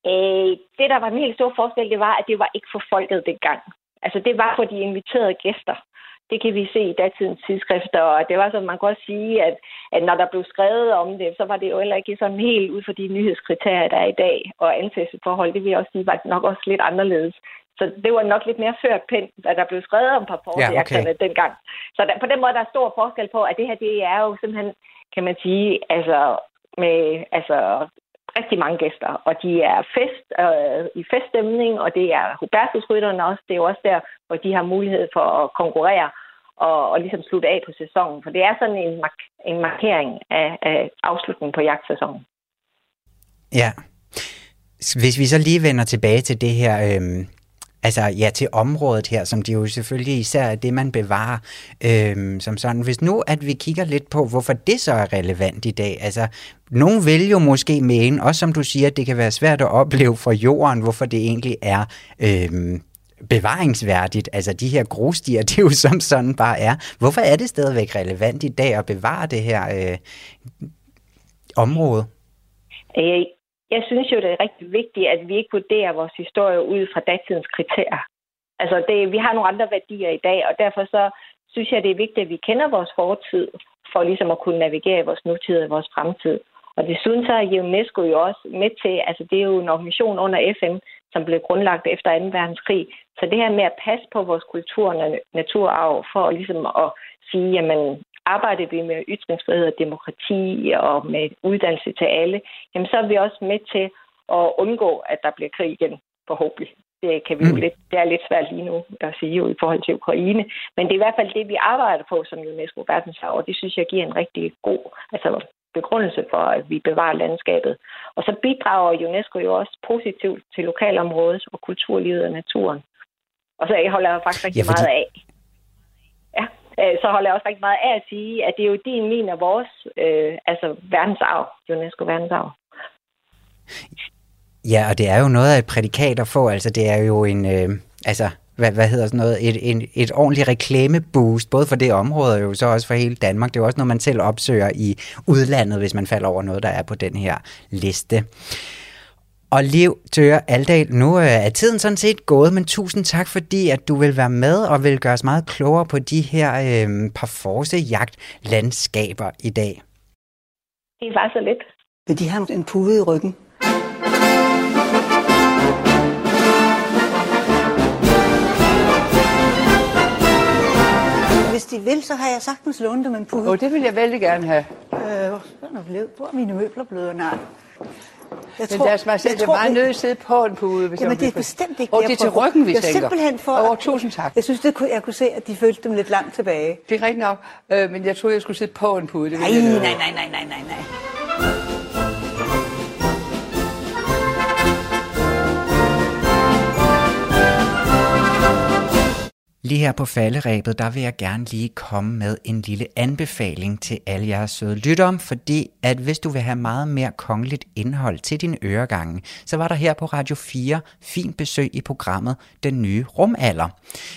Speaker 6: Øh, det, der var en helt stor forskel, det var, at det var ikke for folket dengang. Altså, det var for de inviterede gæster. Det kan vi se i datidens tidsskrifter, og det var så, man kan også sige, at, at når der blev skrevet om det, så var det jo heller ikke sådan helt ud for de nyhedskriterier, der er i dag, og ansættelsesforhold, det vil jeg også sige, var nok også lidt anderledes. Så det var nok lidt mere ført pind, at der blev skrevet om parforjagterne ja, okay. dengang. Så der, på den måde der er stor forskel på, at det her, det er jo simpelthen, kan man sige, altså med altså rigtig mange gæster, og de er fest, øh, i feststemning, og det er Hubertusrytterne også. Det er jo også der, hvor de har mulighed for at konkurrere og, og ligesom slutte af på sæsonen. For det er sådan en, mark- en markering af, af afslutningen på jagtsæsonen.
Speaker 1: Ja. Hvis vi så lige vender tilbage til det her øh, altså ja, til området her, som det jo selvfølgelig især er det, man bevarer øhm, som sådan. Hvis nu, at vi kigger lidt på, hvorfor det så er relevant i dag, altså nogen vil jo måske mene, også som du siger, at det kan være svært at opleve fra jorden, hvorfor det egentlig er øhm, bevaringsværdigt. Altså de her grusstier, det er jo som sådan bare er. Hvorfor er det stadigvæk relevant i dag at bevare det her øh, område?
Speaker 6: Øh, jeg synes jo, det er rigtig vigtigt, at vi ikke vurderer vores historie ud fra datidens kriterier. Altså, det, vi har nogle andre værdier i dag, og derfor så synes jeg, det er vigtigt, at vi kender vores fortid, for ligesom at kunne navigere i vores nutid og vores fremtid. Og desuden så er UNESCO jo også med til, altså det er jo en organisation under FN, som blev grundlagt efter 2. verdenskrig. Så det her med at passe på vores kultur og naturarv, for ligesom at sige, jamen arbejder vi med ytringsfrihed og demokrati og med uddannelse til alle, jamen så er vi også med til at undgå, at der bliver krig igen, forhåbentlig. Det kan vi jo mm. lidt, det er lidt svært lige nu at sige jo, i forhold til Ukraine. Men det er i hvert fald det, vi arbejder på som UNESCO verdensarv, og det synes jeg giver en rigtig god altså, begrundelse for, at vi bevarer landskabet. Og så bidrager UNESCO jo også positivt til lokalområdet og kulturlivet og naturen. Og så holder jeg faktisk rigtig ja, fordi... meget af. Ja. Øh, så holder jeg også rigtig meget af at sige, at det er jo din, min og vores øh, altså verdensarv, UNESCO verdensarv.
Speaker 1: Ja, og det er jo noget af et prædikat at få. Altså, det er jo en... Øh, altså, hvad, hvad hedder sådan noget, et, en, et ordentligt reklameboost, både for det område og jo så også for hele Danmark. Det er jo også noget, man selv opsøger i udlandet, hvis man falder over noget, der er på den her liste. Og Liv Tøre Aldal, nu øh, er tiden sådan set gået, men tusind tak, fordi at du vil være med og vil gøre os meget klogere på de her øh, parforce jagtlandskaber i dag.
Speaker 6: Det er faktisk så lidt.
Speaker 7: Vil de have en pude i ryggen? De vil, så har jeg sagtens lånt dem en pude.
Speaker 8: oh, det vil jeg vældig gerne have.
Speaker 7: Øh, hvor er mine møbler blevet? Nej.
Speaker 8: Jeg tror, men deres majestæt, det er meget nødt til at sidde på en pude. Hvis
Speaker 7: Jamen, det er bestemt ikke
Speaker 8: Og det er til ryggen, vi
Speaker 7: tænker. simpelthen for...
Speaker 8: Over, tusind tak.
Speaker 7: Jeg synes, det kunne, jeg kunne se, at de følte dem lidt langt tilbage.
Speaker 8: Det er rigtigt nok, øh, men jeg troede, jeg skulle sidde på en pude. Det
Speaker 7: nej, nej, nej, nej, nej, nej, nej.
Speaker 1: Lige her på falderæbet, der vil jeg gerne lige komme med en lille anbefaling til alle jer søde lyttere, fordi at hvis du vil have meget mere kongeligt indhold til din øregange, så var der her på Radio 4 fint besøg i programmet Den Nye Rumalder.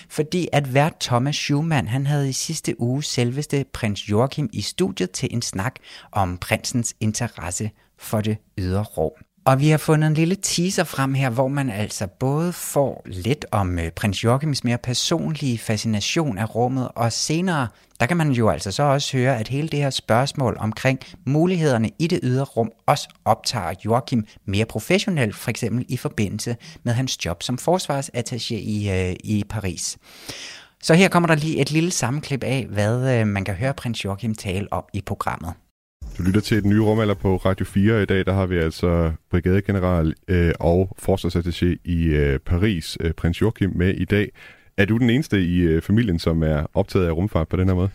Speaker 1: Fordi at vært Thomas Schumann, han havde i sidste uge selveste prins Joachim i studiet til en snak om prinsens interesse for det ydre rum. Og vi har fundet en lille teaser frem her, hvor man altså både får lidt om øh, prins Joachims mere personlige fascination af rummet, og senere, der kan man jo altså så også høre, at hele det her spørgsmål omkring mulighederne i det ydre rum også optager Joachim mere professionelt, for eksempel i forbindelse med hans job som forsvarsattaché i, øh, i Paris. Så her kommer der lige et lille sammenklip af, hvad øh, man kan høre prins Joachim tale om i programmet.
Speaker 9: Du lytter til et nye rumalder på Radio 4. I dag der har vi altså brigadegeneral øh, og forsvarsattaché i øh, Paris, øh, prins Joachim, med i dag. Er du den eneste i øh, familien, som er optaget af rumfart på den her måde?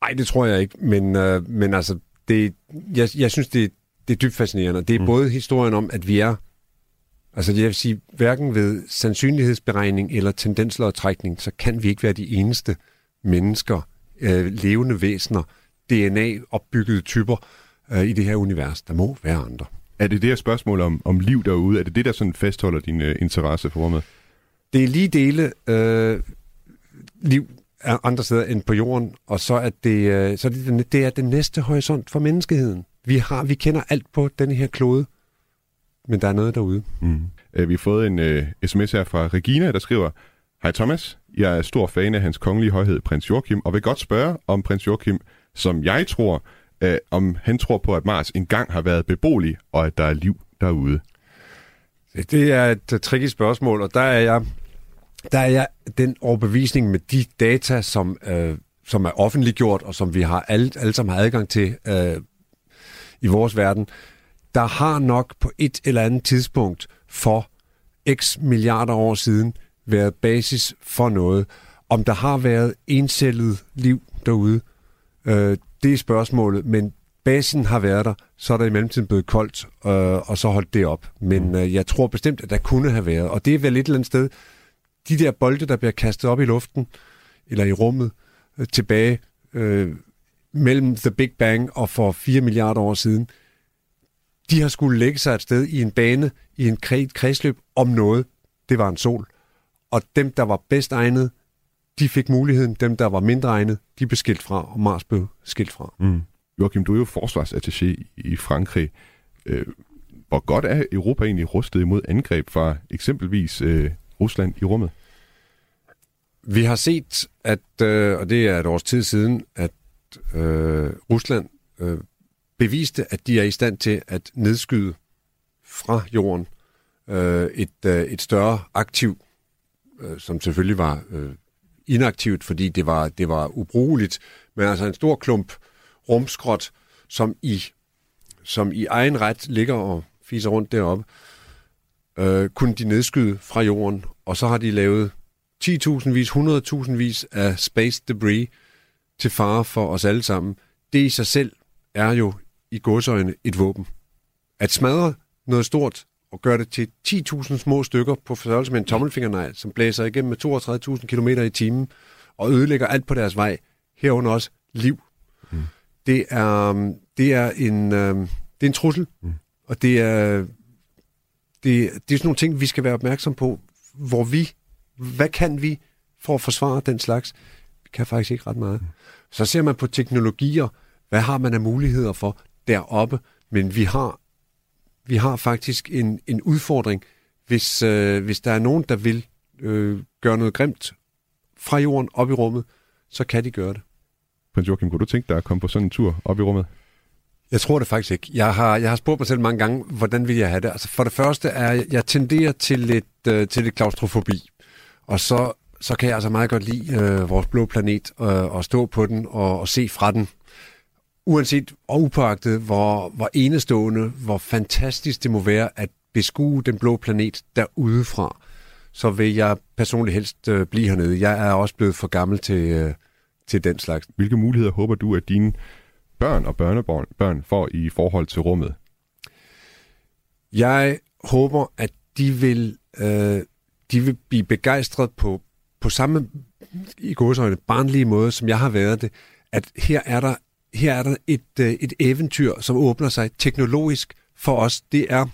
Speaker 10: Nej, det tror jeg ikke, men, øh, men altså, det, jeg, jeg synes, det, det er dybt fascinerende. Det er mm. både historien om, at vi er Altså jeg vil sige, hverken ved sandsynlighedsberegning eller tendenslodtrækning, så kan vi ikke være de eneste mennesker, øh, levende væsener, DNA-opbyggede typer øh, i det her univers. Der må være andre.
Speaker 9: Er det det her spørgsmål om, om liv derude? Er det det, der sådan fastholder din øh, interesse for rummet?
Speaker 10: Det er lige dele øh, liv andre steder end på jorden, og så er det, øh, så er det, det er den næste horisont for menneskeheden. Vi, har, vi kender alt på denne her klode, men der er noget derude.
Speaker 9: Mm. Øh, vi har fået en uh, sms her fra Regina, der skriver, Hej Thomas, jeg er stor fan af hans kongelige højhed, prins Joachim, og vil godt spørge om prins Joachim, som jeg tror, øh, om han tror på, at Mars engang har været beboelig, og at der er liv derude.
Speaker 10: Det er et øh, tricky spørgsmål, og der er jeg, der er jeg den overbevisning med de data, som, øh, som er offentliggjort, og som vi har alle, alle sammen har adgang til øh, i vores verden, der har nok på et eller andet tidspunkt for x milliarder år siden været basis for noget. Om der har været encellet liv derude, øh, det er spørgsmålet, men basen har været der, så er der i mellemtiden blevet koldt, øh, og så holdt det op. Men mm. øh, jeg tror bestemt, at der kunne have været, og det er vel et eller andet sted, de der bolde, der bliver kastet op i luften, eller i rummet, øh, tilbage øh, mellem The Big Bang og for 4 milliarder år siden, de har skulle lægge sig et sted i en bane, i en kredsløb om noget. Det var en sol. Og dem, der var bedst egnet, de fik muligheden. Dem, der var mindre egnet, de blev skilt fra, og Mars blev skilt fra.
Speaker 9: Mm. Joachim, du er jo forsvarsattaché i Frankrig. Øh, hvor godt er Europa egentlig rustet imod angreb fra eksempelvis øh, Rusland i rummet?
Speaker 10: Vi har set, at, øh, og det er et års tid siden, at øh, Rusland øh, beviste, at de er i stand til at nedskyde fra jorden øh, et, øh, et større aktiv, øh, som selvfølgelig var øh, inaktivt, fordi det var, det var ubrugeligt, men altså en stor klump rumskrot, som i, som i egen ret ligger og fiser rundt deroppe, øh, kunne de nedskyde fra jorden, og så har de lavet 10.000 vis, 100.000 vis af space debris til fare for os alle sammen. Det i sig selv er jo i godsøjne et våben. At smadre noget stort og gøre det til 10.000 små stykker på størrelse med en tommelfingernegl, som blæser igennem med 32.000 km i timen og ødelægger alt på deres vej, herunder også liv. Mm. Det, er, det, er en, øh, det er en trussel, mm. og det er, det, det er sådan nogle ting, vi skal være opmærksom på, hvor vi, hvad kan vi for at forsvare den slags? Vi kan faktisk ikke ret meget. Mm. Så ser man på teknologier, hvad har man af muligheder for? deroppe, men vi har, vi har faktisk en, en udfordring, hvis, øh, hvis der er nogen, der vil øh, gøre noget grimt fra jorden op i rummet, så kan de gøre det.
Speaker 9: Prins Joachim, kunne du tænke dig at komme på sådan en tur op i rummet?
Speaker 10: Jeg tror det faktisk ikke. Jeg har, jeg har spurgt mig selv mange gange, hvordan vil jeg have det? Altså for det første er, jeg tenderer til lidt, øh, til lidt klaustrofobi. Og så, så kan jeg altså meget godt lide øh, vores blå planet øh, og stå på den og, og se fra den uanset og upåagtet, hvor, hvor enestående, hvor fantastisk det må være at beskue den blå planet derudefra, så vil jeg personligt helst øh, blive hernede. Jeg er også blevet for gammel til, øh, til den slags.
Speaker 9: Hvilke muligheder håber du, at dine børn og børnebørn børn får i forhold til rummet?
Speaker 10: Jeg håber, at de vil, øh, de vil blive begejstret på, på samme i godsøjne barnlige måde, som jeg har været det, at her er der her er der et, øh, et eventyr, som åbner sig teknologisk for os. Det er,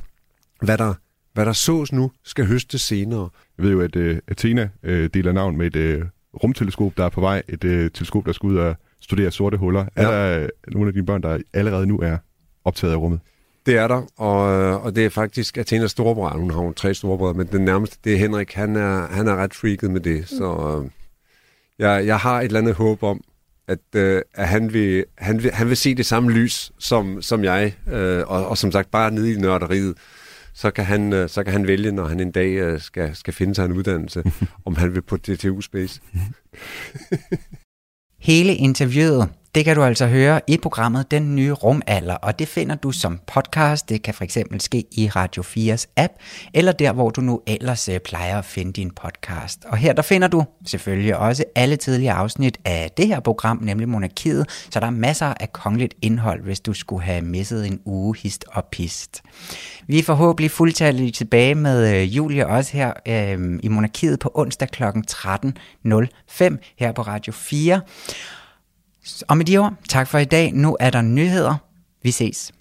Speaker 10: hvad der, hvad der sås nu, skal høstes senere.
Speaker 9: Jeg ved jo, at uh, Athena uh, deler navn med et uh, rumteleskop, der er på vej. Et uh, teleskop, der skal ud og studere sorte huller. Ja. Er der uh, nogle af dine børn, der allerede nu er optaget af rummet?
Speaker 10: Det er der, og, og det er faktisk Athenas storebror. Hun har jo tre storebrødre, men den nærmeste, det er Henrik. Han er, han er ret freaket med det, så uh, jeg, jeg har et eller andet håb om, at, øh, at han, vil, han, vil, han vil se det samme lys som, som jeg, øh, og, og som sagt bare nede i nørderiet, så kan han, øh, så kan han vælge, når han en dag øh, skal, skal finde sig en uddannelse, om han vil på DTU Space.
Speaker 1: Hele interviewet det kan du altså høre i programmet Den Nye Rumalder, og det finder du som podcast. Det kan for eksempel ske i Radio 4's app, eller der, hvor du nu ellers øh, plejer at finde din podcast. Og her der finder du selvfølgelig også alle tidligere afsnit af det her program, nemlig Monarkiet, så der er masser af kongeligt indhold, hvis du skulle have misset en uge hist og pist. Vi er forhåbentlig fuldtallige tilbage med øh, Julie også her øh, i Monarkiet på onsdag kl. 13.05 her på Radio 4. Og med de ord, tak for i dag. Nu er der nyheder. Vi ses.